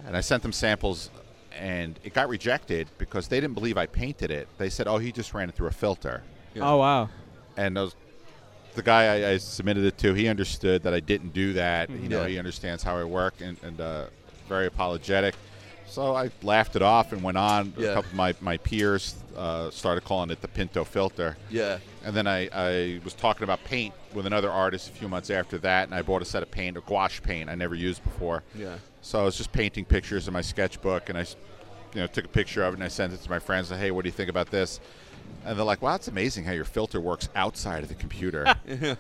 And I sent them samples, and it got rejected because they didn't believe I painted it. They said, "Oh, he just ran it through a filter." Yeah. Oh wow. And those, the guy I, I submitted it to, he understood that I didn't do that. You know, Yeah. he understands how I work, and, and uh, very apologetic. So I laughed it off and went on. Yeah. A couple of my, my peers uh, started calling it the Pinto filter. Yeah. And then I, I was talking about paint with another artist a few months after that, and I bought a set of paint, a gouache paint I never used before. Yeah. So I was just painting pictures in my sketchbook, and I you know, took a picture of it and I sent it to my friends. Like, hey, what do you think about this? And they're like, wow, it's amazing how your filter works outside of the computer.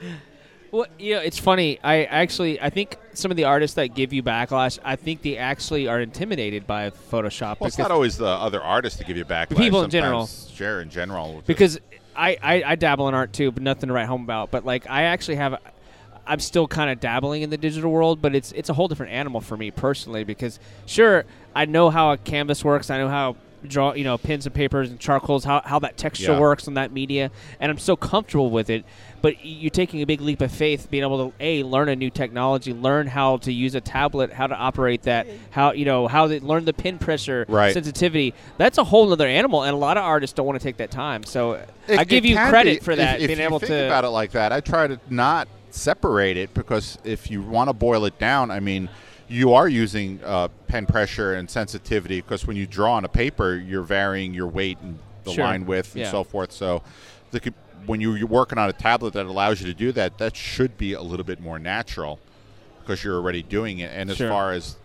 Well, you know, it's funny. I actually, I think some of the artists that give you backlash, I think they actually are intimidated by Photoshop. well, it's not always the other artists to give you backlash. people in general. Sure, in general. because I, I I dabble in art too, but nothing to write home about. But like I actually have, I'm still kind of dabbling in the digital world, but it's it's a whole different animal for me personally. Because sure, I know how a canvas works. I know how draw you know pens and papers and charcoals how, how that texture Yeah. works on that media and i'm so comfortable with it but you're taking a big leap of faith being able to a learn a new technology learn how to use a tablet how to operate that how you know how to learn the pen pressure Right. sensitivity that's a whole other animal and a lot of artists don't want to take that time so It- i give you credit be- for that If, if being you able think to about it like that, I try to not separate it because if you want to boil it down, I mean, you are using uh, pen pressure and sensitivity because when you draw on a paper, you're varying your weight and the Sure. line width and Yeah. so forth. So, the, co- when you, you're working on a tablet that allows you to do that, that should be a little bit more natural because you're already doing it. And as Sure. far as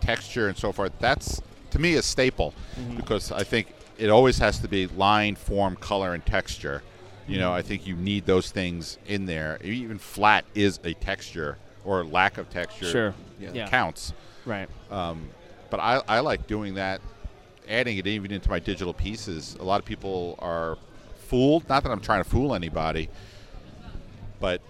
texture and so forth, that's to me a staple Mm-hmm. because I think it always has to be line, form, color, and texture. You know, I think you need those things in there. Even flat is a texture or lack of texture. Sure. Yeah. Yeah. counts. Right. But I, I like doing that, adding it even into my digital pieces. A lot of people are fooled. Not that I'm trying to fool anybody, but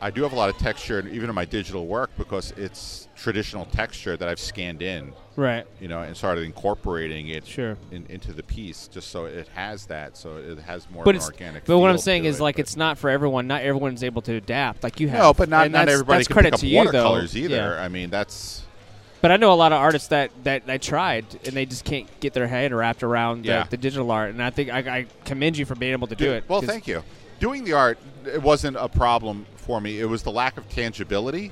I do have a lot of texture, even in my digital work, because it's traditional texture that I've scanned in, Right. you know, and started incorporating it Sure. in, into the piece, just so it has that, so it has more But of it's organic. but what I'm saying is it, like it's not for everyone. Not everyone's able to adapt like you have. no, but not And not everybody that's can credit pick up to you, though. watercolors either. Yeah. I mean, that's But I know a lot of artists that that tried and they just can't get their head wrapped around the, Yeah. the digital art. And I think I, I commend you for being able to do it. Well, thank you. Doing the art, it wasn't a problem for me. It was the lack of tangibility.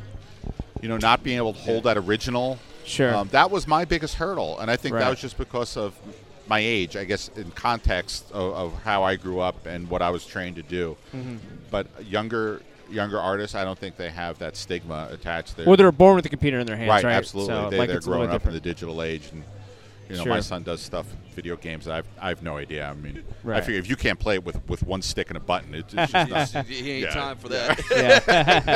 You know, not being able to hold that original. Sure. Um, that was my biggest hurdle, and I think Right. that was just because of my age. I guess in context of, of how I grew up and what I was trained to do. Mm-hmm. But younger younger artists, I don't think they have that stigma attached. They're- Well, they're born with a computer in their hands, right? right, absolutely. So, they, like, they're it's a little growing up in the digital age, and you know, Sure. my son does stuff, video games. I've I have no idea. I mean, I figure if you can't play it with, with one stick and a button, it, it's just not. He ain't Yeah. time for that. Yeah.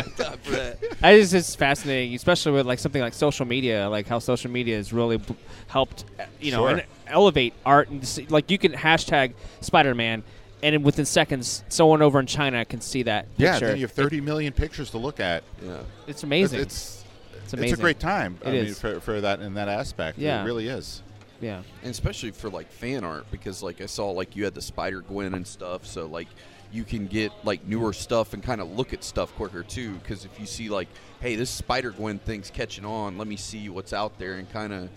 time for that. I just it's fascinating, especially with like something like social media, like how social media has really b- helped, you know, Sure. and elevate art. And like you can hashtag Spider Man, and within seconds, someone over in China can see that Yeah, picture. then you have 30 million pictures to look at. Yeah. it's amazing. It's It's it's, amazing. a great time. I It mean, for, for that in that aspect. Yeah. it really is. yeah. and especially for like fan art because like I saw like you had the Spider Gwen and stuff, so like you can get like newer stuff and kind of look at stuff quicker too. Because if you see like, hey, this Spider Gwen thing's catching on, let me see what's out there and kind of,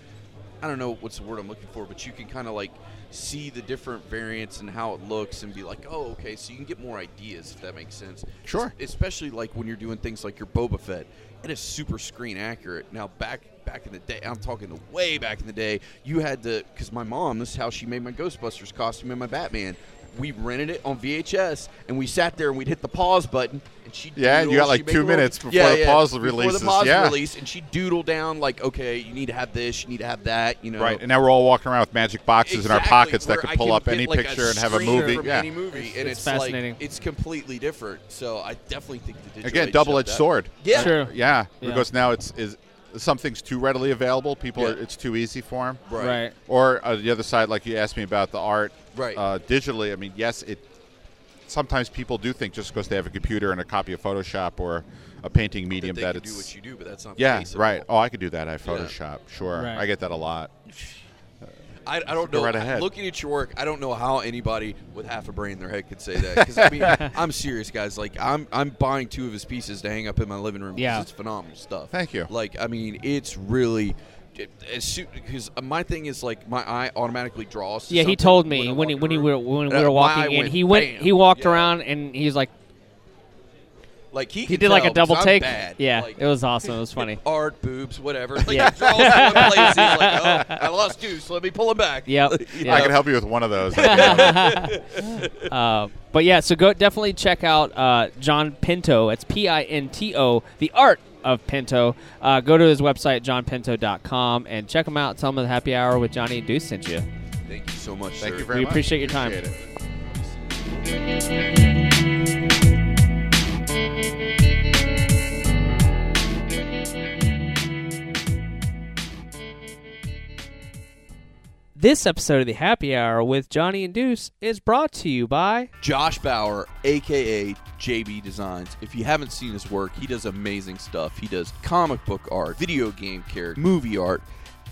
I don't know what's the word I'm looking for, but you can kind of like see the different variants and how it looks and be like, oh, okay, so you can get more ideas if that makes sense. Sure. Es- especially like when you're doing things like your Boba Fett. It is super screen accurate. Now back back in the day, I'm talking the way back in the day, you had to because my mom, this is how she made my Ghostbusters costume and my Batman. We rented it on VHS and we sat there and we'd hit the pause button and she Yeah, you got, like, two minutes before the pause before releases, the pause yeah. release and she doodle down like okay you need to have this you need to have that you know Right, and now we're all walking around with magic boxes in our pockets that where could pull up any like, picture and have a movie. from Yeah, any movie, and It's it's, fascinating. Like, it's completely different. So I definitely think the digital again, double-edged sword. Yeah, Sure. Yeah, Yeah. because now it's is something's too readily available. People, Yeah. are, it's too easy for them. Right. Right. Or uh, the other side, like you asked me about the art, Right. Uh, digitally, I mean, yes, it. Sometimes people do think just because they have a computer and a copy of Photoshop or a painting medium that, that, can it's do what you do, but that's not. yeah, the case at right. all. Oh, I could do that. I have Photoshop. Sure, Right. I get that a lot. I, I don't know. right ahead. Looking at your work, I don't know how anybody with half a brain in their head could say that. Because I mean, I'm serious, guys. Like I'm, I'm buying two of his pieces to hang up in my living room. Yeah. it's phenomenal stuff. Thank you. Like I mean, it's really. Because my thing is like my eye automatically draws. Yeah, he told me I'm when he when he were when we Uh, were walking eye in, went he went bam. he walked Yeah. around and he's like Like he, he did like a double take. bad. Yeah, Like, it was awesome. It was funny. art, boobs, whatever. Like Yeah. he draws place. He's like, oh, I lost juice. Let me pull him back. Yep. You Yeah. I can help you with one of those. Uh, but yeah, so go definitely check out uh, John Pinto. It's P I N T O, the art of Pinto. Uh, go to his website, johnpinto.com, and check him out. Tell him the happy hour with Johnny and Deuce sent you. Thank you so much. Thank sir. you very We much. We appreciate your time. Appreciate This episode of the Happy Hour with Johnny and Deuce is brought to you by Josh Bauer, aka JB Designs. If you haven't seen his work, he does amazing stuff. He does comic book art, video game character, movie art.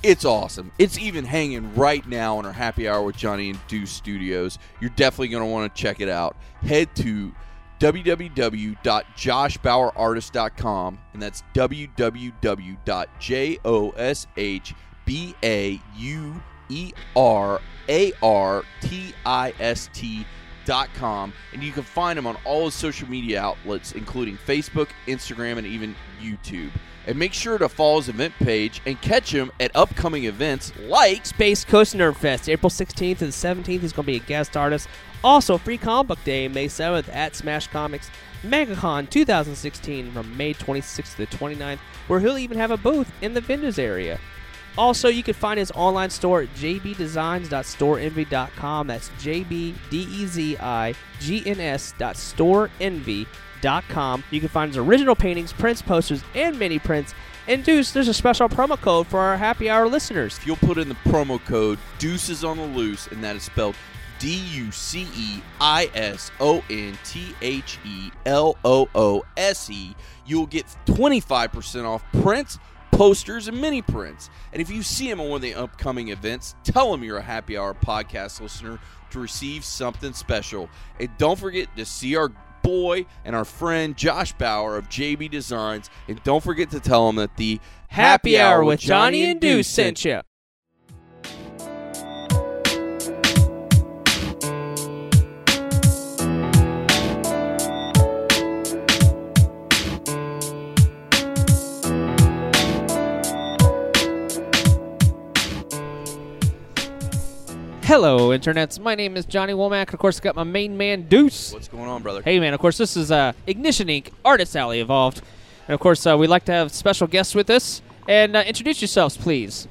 It's awesome. It's even hanging right now in our happy hour with Johnny and Deuce Studios. You're definitely going to want to check it out. Head to www.joshbauerartist.com and that's www.joshbauerartist.com and you can find him on all his social media outlets including Facebook, Instagram and even YouTube. And make sure to follow his event page and catch him at upcoming events like Space Coast Nerd Fest, April 16th to the 17th. He's going to be a guest artist. Also, Free Comic Book Day, May 7th at Smash Comics. MegaCon 2016 from May 26th to the 29th, where he'll even have a booth in the vendors area. Also, you can find his online store at jbdezigns.storeenvy.com. That's J B D E Z I G N S storeenvy.com. You can find his original paintings, prints, posters, and mini prints. And Deuce, there's a special promo code for our happy hour listeners. If you'll put in the promo code Deuces on the Loose, and that is spelled D U C E I S O N T H E L O O S E, you'll get 25% off prints, posters, and mini prints. And if you see him at one of the upcoming events, tell him you're a happy hour podcast listener to receive something special. And don't forget to see our boy and our friend Josh Bauer of JB Designs. And don't forget to tell him that the Happy hour with Johnny and Deuce sent you. Hello, internets. My name is Johnny Womack. Of course, I got my main man, Deuce. What's going on, brother? Hey, man. Of course, this is uh, Ignition Inc. Artist Alley Evolved. And of course, uh, we'd like to have special guests with us. And uh, introduce yourselves, please.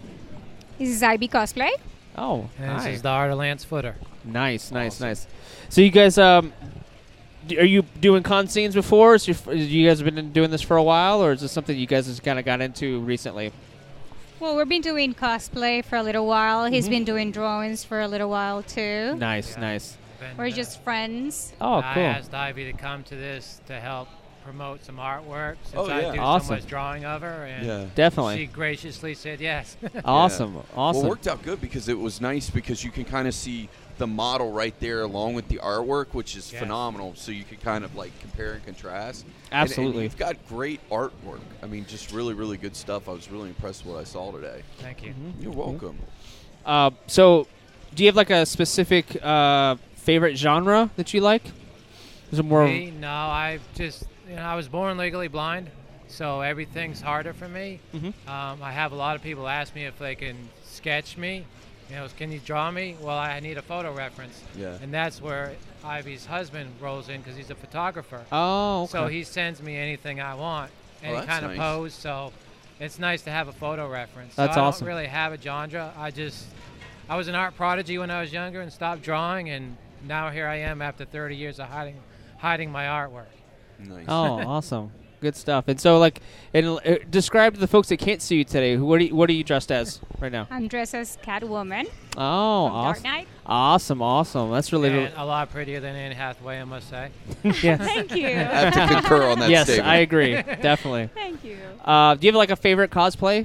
This is IB Cosplay. Oh, And this hi. is the Art of Lance Footer. Nice, nice, nice. So you guys, um, d- are you doing con scenes before? Is your, f- you guys have been doing this for a while, or is this something you guys just kind of got into recently? Well, we've been doing cosplay for a little while. He's Mm-hmm. been doing drawings for a little while too. Nice, Yeah. nice. Been, We're uh, just friends. Oh, cool. I cool. asked Ivy to come to this to help promote some artwork since Oh, I do Awesome. so much drawing of her, and Yeah. she graciously said yes. Awesome, Well, awesome. it worked out good because it was nice because you can kind of see the model right there along with the artwork, which is Yes. phenomenal. So you can kind of like compare and contrast. Absolutely. And, you've got great artwork. I mean, just really, really good stuff. I was really impressed with what I saw today. Thank you. Mm-hmm. You're welcome. Uh, so, do you have like a specific uh, favorite genre that you like? Is it more? Me, no, I just you know I was born legally blind, so everything's harder for me. Mhm. Um, I have a lot of people ask me if they can sketch me. You know, can you draw me? Well, I need a photo reference, Yeah. and that's where Ivy's husband rolls in because he's a photographer. oh, okay. So he sends me anything I want, any that's kind of pose. So it's nice to have a photo reference. That's so I awesome. don't really have a genre. I just I was an art prodigy when I was younger and stopped drawing, and now here I am after 30 years of hiding hiding my artwork. Nice. Oh, awesome. Good stuff. And so, like, and uh, describe to the folks that can't see you today. who- What are you, what are you dressed as right now? I'm dressed as Catwoman Oh, from Dark awesome. Knight. Awesome, awesome. That's really, and a lot prettier than Anne Hathaway, I must say. yes. Thank you. I have to concur on that yes, statement. I agree. Definitely. Thank you. Uh, do you have like a favorite cosplay?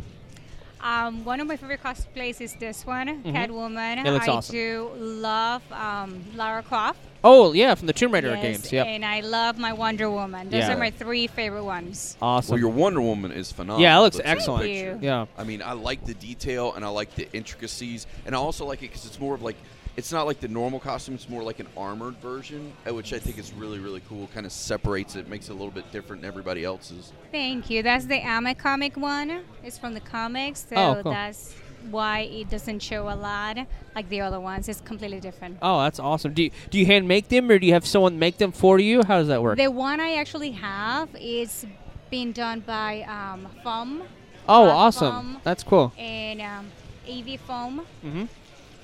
Um, one of my favorite cosplays is this one, Catwoman. It looks I awesome. do love um, Lara Croft. Oh, yeah, from the Tomb Raider Yes, games. Yep. And I love my Wonder Woman. Those Yeah. are my three favorite ones. Awesome. Well, your Wonder Woman is phenomenal. yeah, it looks That's excellent. the you. Yeah. I mean, I like the detail and I like the intricacies, and I also like it because it's more of like it's not like the normal costume; it's more like an armored version, uh, which I think is really, really cool. Kind of separates it, makes it a little bit different than everybody else's. Thank you. That's the Ama comic one. It's from the comics, so Oh, cool. that's why it doesn't show a lot like the other ones. It's completely different. Oh, that's awesome. Do you, do you hand make them or do you have someone make them for you? How does that work? The one I actually have is being done by um, foam oh, uh, awesome. foam. That's cool. and um, EVA foam, Mm-hmm.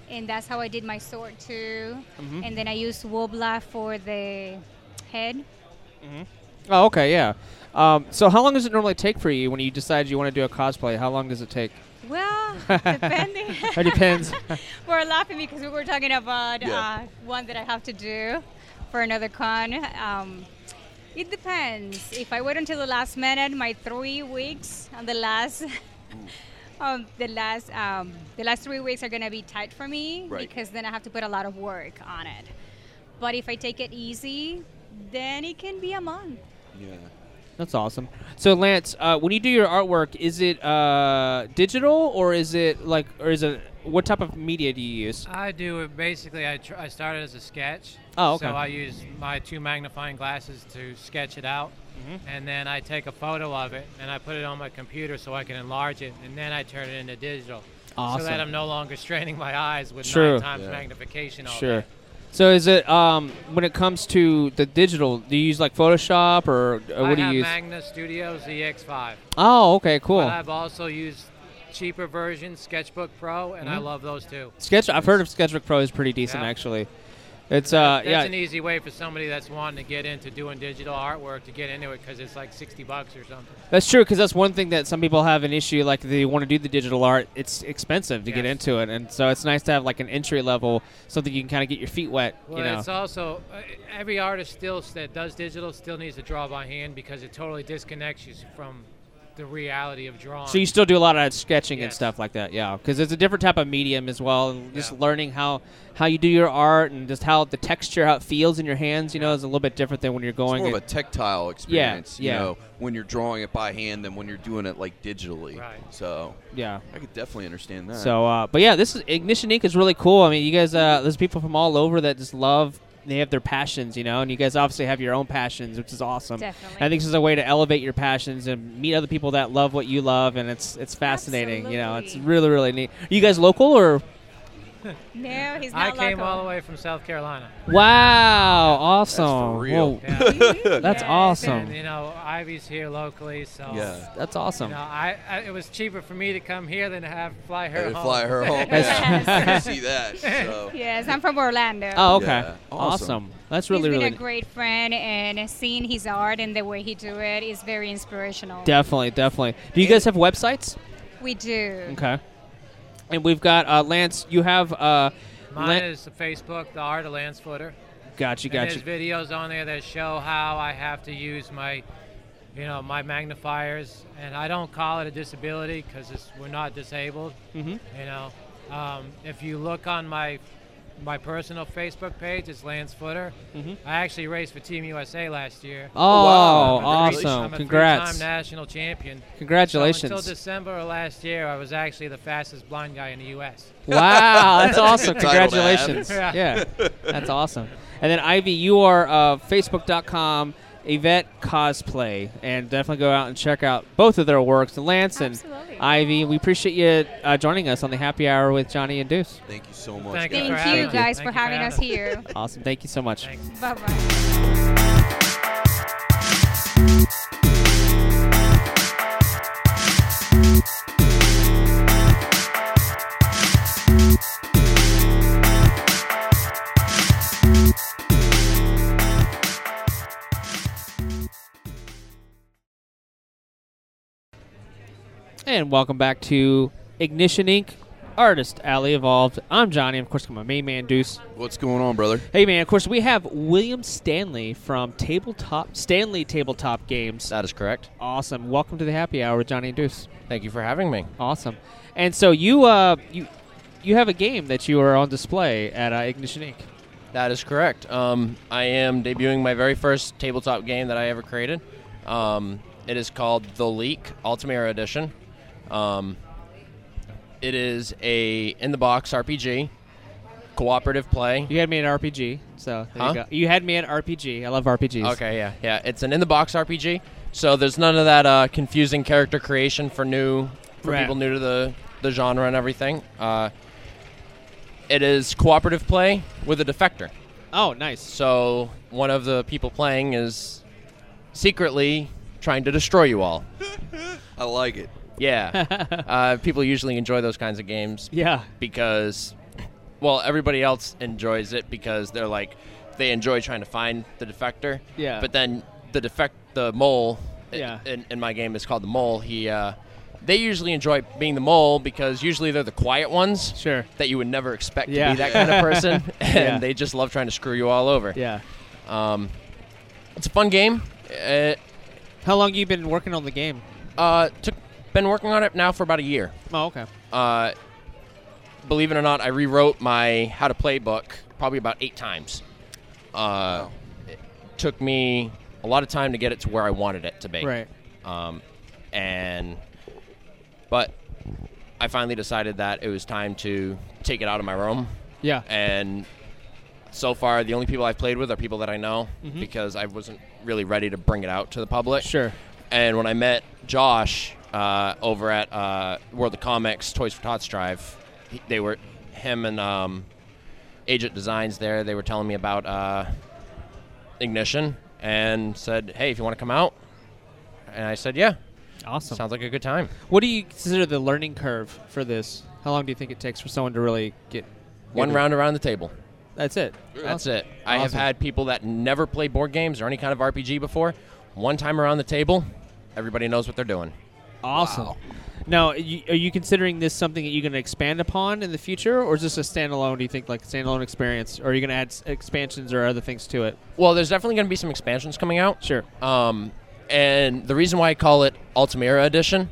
And that's how I did my sword too. Mhm. And then I used Worbla for the head. Oh, okay, yeah. Um, so how long does it normally take for you when you decide you want to do a cosplay? How long does it take? Well, depending. It depends. we're laughing because we were talking about Yeah. uh, one that I have to do for another con. Um, it depends. If I wait until the last minute, my three weeks on the last, um, the last, um, the last three weeks are gonna be tight for me Right. because then I have to put a lot of work on it. But if I take it easy, then it can be a month. Yeah. That's awesome. So Lance, uh, when you do your artwork, is it uh, digital or is it like, or is it what type of media do you use? I do it basically. I, tr- I started as a sketch. Oh, okay. So I use my two magnifying glasses to sketch it out, Mm-hmm. and then I take a photo of it and I put it on my computer so I can enlarge it, and then I turn it into digital. Awesome. So that I'm no longer straining my eyes with True. nine times Yeah. magnification. All Sure. day. So is it um, when it comes to the digital? Do you use like Photoshop or I what do you use? I use Magna Studios ZX5. oh, okay, cool. But I've also used cheaper versions, Sketchbook Pro, and I Mhm. love those too. Sketch. I've heard of Sketchbook Pro is pretty decent Yeah. actually. It's uh That's yeah an easy way for somebody that's wanting to get into doing digital artwork to get into it because it's like 60 bucks or something. That's true because that's one thing that some people have an issue like they want to do the digital art. It's expensive to get into it, and so it's nice to have like an entry level something you can kind of get your feet wet. Well, you know, it's also uh, every artist still that does digital still needs to draw by hand because it totally disconnects you from the reality of drawing. so you still do a lot of sketching and stuff like that, yeah. Because it's a different type of medium as well, and just Yeah. learning how how you do your art and just how the texture, how it feels in your hands, you know, is a little bit different than when you're It's going. more of a tactile experience, yeah. you know, when you're drawing it by hand than when you're doing it like digitally. Right. So yeah. I could definitely understand that. So, uh, but yeah, this is Ignition Inc. is really cool. I mean, you guys, uh, there's people from all over that just love. They have their passions, you know, and you guys obviously have your own passions, which is awesome. Definitely. I think this is a way to elevate your passions and meet other people that love what you love, and it's it's fascinating. You know, it's really really neat. Are you guys local or? no, he's not. I not came local. all the way from South Carolina. Wow, awesome! real. Yeah. that's Yes. awesome. and you know, Ivy's here locally, so yeah. That's awesome. You know, I, I it was cheaper for me to come here than to have fly her Had to home. fly her home. Yes. Yeah, I see that. So. Yes, I'm from Orlando. Oh, okay, Yeah, awesome. awesome. That's really he's been really a great friend, and seeing his art and the way he do it is very inspirational. definitely definitely. Do you guys have websites? we do. Okay. And we've got uh, Lance. You have uh, Mine Lan- is the Facebook, the Art of Lance Footer. Got you, And got you. there's videos on there that show how I have to use my, you know, my magnifiers, and I don't call it a disability because we're not disabled. Mm-hmm. You know, um, if you look on my my personal Facebook page, is Lance Footer. Mhm. I actually raced for Team USA last year. Oh, wow. I'm awesome! I'm a Congrats! three-time national champion. Congratulations! So until December of last year, I was actually the fastest blind guy in the U.S. wow, that's awesome! Title to have. Congratulations! Yeah. Yeah, that's awesome. And then Ivy, you are uh, Facebook.com Yvette Cosplay, and definitely go out and check out both of their works. And Lance and Absolutely. Ivy, we appreciate you uh, joining us on the Happy Hour with Johnny and Deuce. Thank you so much, Thank you guys. for Thank having you us. guys Thank for you for having us here. Awesome! Thank you so much. Bye bye. And welcome back to Ignition Inc. Artist Alley Evolved. I'm Johnny. Of course, I'm my main man Deuce. What's going on, brother? Hey man, of course we have William Stanley from Tabletop Stanley Tabletop Games. That is correct. Awesome. Welcome to the Happy Hour with Johnny and Deuce. Thank you for having me. Awesome. And so you uh you you have a game that you are on display at uh, Ignition Inc. That is correct. Um, I am debuting my very first tabletop game that I ever created. Um, it is called The Leak Altamira Edition. Um, it is a in the box RPG, cooperative play. You had me at RPG, so there Huh? you go. You had me at RPG. I love RPGs. Okay, yeah, yeah. It's an in the box RPG, so there's none of that uh, confusing character creation for new for Right. people new to the the genre and everything. Uh, it is cooperative play with a defector. Oh, nice. So one of the people playing is secretly trying to destroy you all. I like it. Yeah. uh, people usually enjoy those kinds of games Yeah. because, well, everybody else enjoys it because they're like, they enjoy trying to find the defector. Yeah. But then the defect, the mole, Yeah. in, in my game is called the mole. He, uh, they usually enjoy being the mole because usually they're the quiet ones Sure. that you would never expect Yeah. to be that kind of person, and Yeah. they just love trying to screw you all over. Yeah. Um, it's a fun game. It How long you been working on the game? uh, took been working on it now for about a year. Oh, okay. Uh, believe it or not, I rewrote my how to play book probably about eight times. Uh, It took me a lot of time to get it to where I wanted it to be. Right. Um, and but I finally decided that it was time to take it out of my room Yeah. and so far the only people I've played with are people that I know Mhm. because I wasn't really ready to bring it out to the public. Sure. And when I met Josh uh, over at uh, World of Comics Toys for Tots Drive, he, they were him and um, Agent Designs there. They were telling me about uh, Ignition and said, "Hey, if you want to come out," and I said, "Yeah." Awesome. Sounds like a good time. What do you consider the learning curve for this? How long do you think it takes for someone to really get One it? round around the table. That's it. That's it. I have had people that never played board games or any kind of RPG before. One time around the table, everybody knows what they're doing. Awesome. Now, you, are you considering this something that you're going to expand upon in the future, or is this a standalone? Do you think like standalone experience, or are you going to add s- expansions or other things to it? Well, there's definitely going to be some expansions coming out. Sure. Um, and the reason why I call it Altamira Edition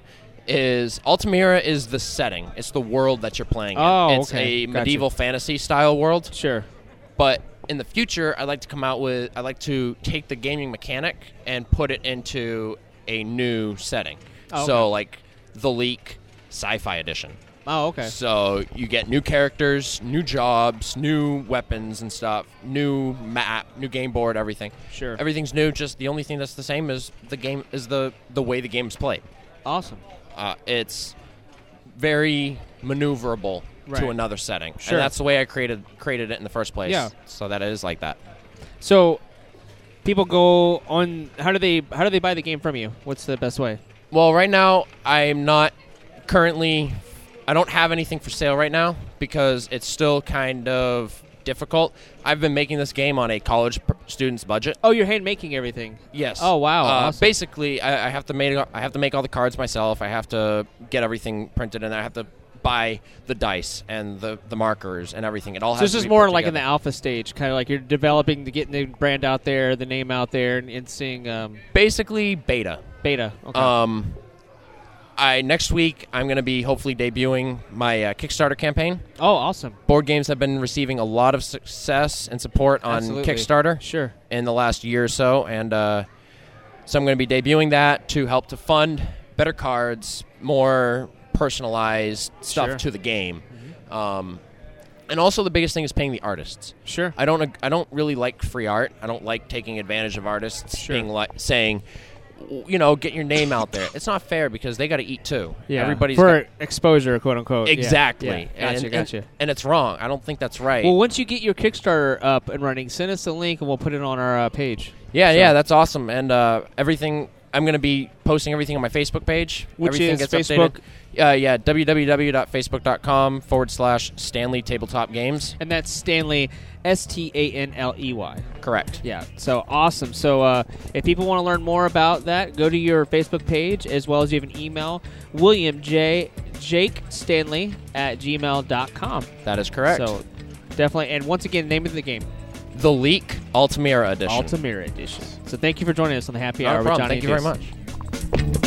is Altamira is the setting. It's the world that you're playing Oh, in. It's okay. a Gotcha. medieval fantasy style world. Sure. But in the future, I'd like to come out with I'd like to take the gaming mechanic and put it into a new setting. Oh, So okay. like the Leak Sci-Fi Edition. Oh, okay. So you get new characters, new jobs, new weapons and stuff, new map, new game board, everything. Sure. Everything's new. Just the only thing that's the same is the game is the the way the game's played. Awesome. Uh, it's very maneuverable Right. to another setting, Sure. and that's the way I created created it in the first place. Yeah. So that it is like that. So, people go on. How do they? How do they buy the game from you? What's the best way? Well, right now I'm not currently. I don't have anything for sale right now because it's still kind of difficult. I've been making this game on a college p- student's budget. Oh, you're hand making everything. Yes. Oh, wow. Uh, Awesome. Basically, I, I have to make I have to make all the cards myself. I have to get everything printed, and I have to buy the dice and the, the markers and everything. It all So has this is more like in the alpha stage, kind of like you're developing to getting the brand out there, the name out there, and, and seeing um, basically beta. Beta. Okay. Um, I next week I'm going to be hopefully debuting my uh, Kickstarter campaign. oh, awesome. Board games have been receiving a lot of success and support on Absolutely. Kickstarter Sure. in the last year or so, and uh, so I'm going to be debuting that to help to fund better cards, more personalized stuff Sure. to the game. Um, and also, the biggest thing is paying the artists. Sure. I don't. I don't really like free art. I don't like taking advantage of artists Sure. being like saying, you know, get your name out there. It's not fair because they got to eat too. Yeah. everybody's for got- exposure, quote unquote. Exactly. Yeah. Gotcha. and, and- And, it's wrong. I don't think that's right. Well, once you get your Kickstarter up and running, send us a link and we'll put it on our uh, page. yeah, so- yeah, that's awesome. And uh, everything. I'm going to be posting everything on my Facebook page. Which everything is gets Facebook? Updated. Uh, yeah, www.facebook.com forward slash Stanley Tabletop Games. And that's Stanley, S T A N L E Y. Correct. Yeah, so awesome. So uh, if people want to learn more about that, go to your Facebook page as well as you have an email, William J. Jake Stanley at gmail.com. That is correct. So definitely, and once again, name of the game, the Leak Altamira Edition. Altamira Edition. So thank you for joining us on the Happy Hour with. Johnny. Thank you very much.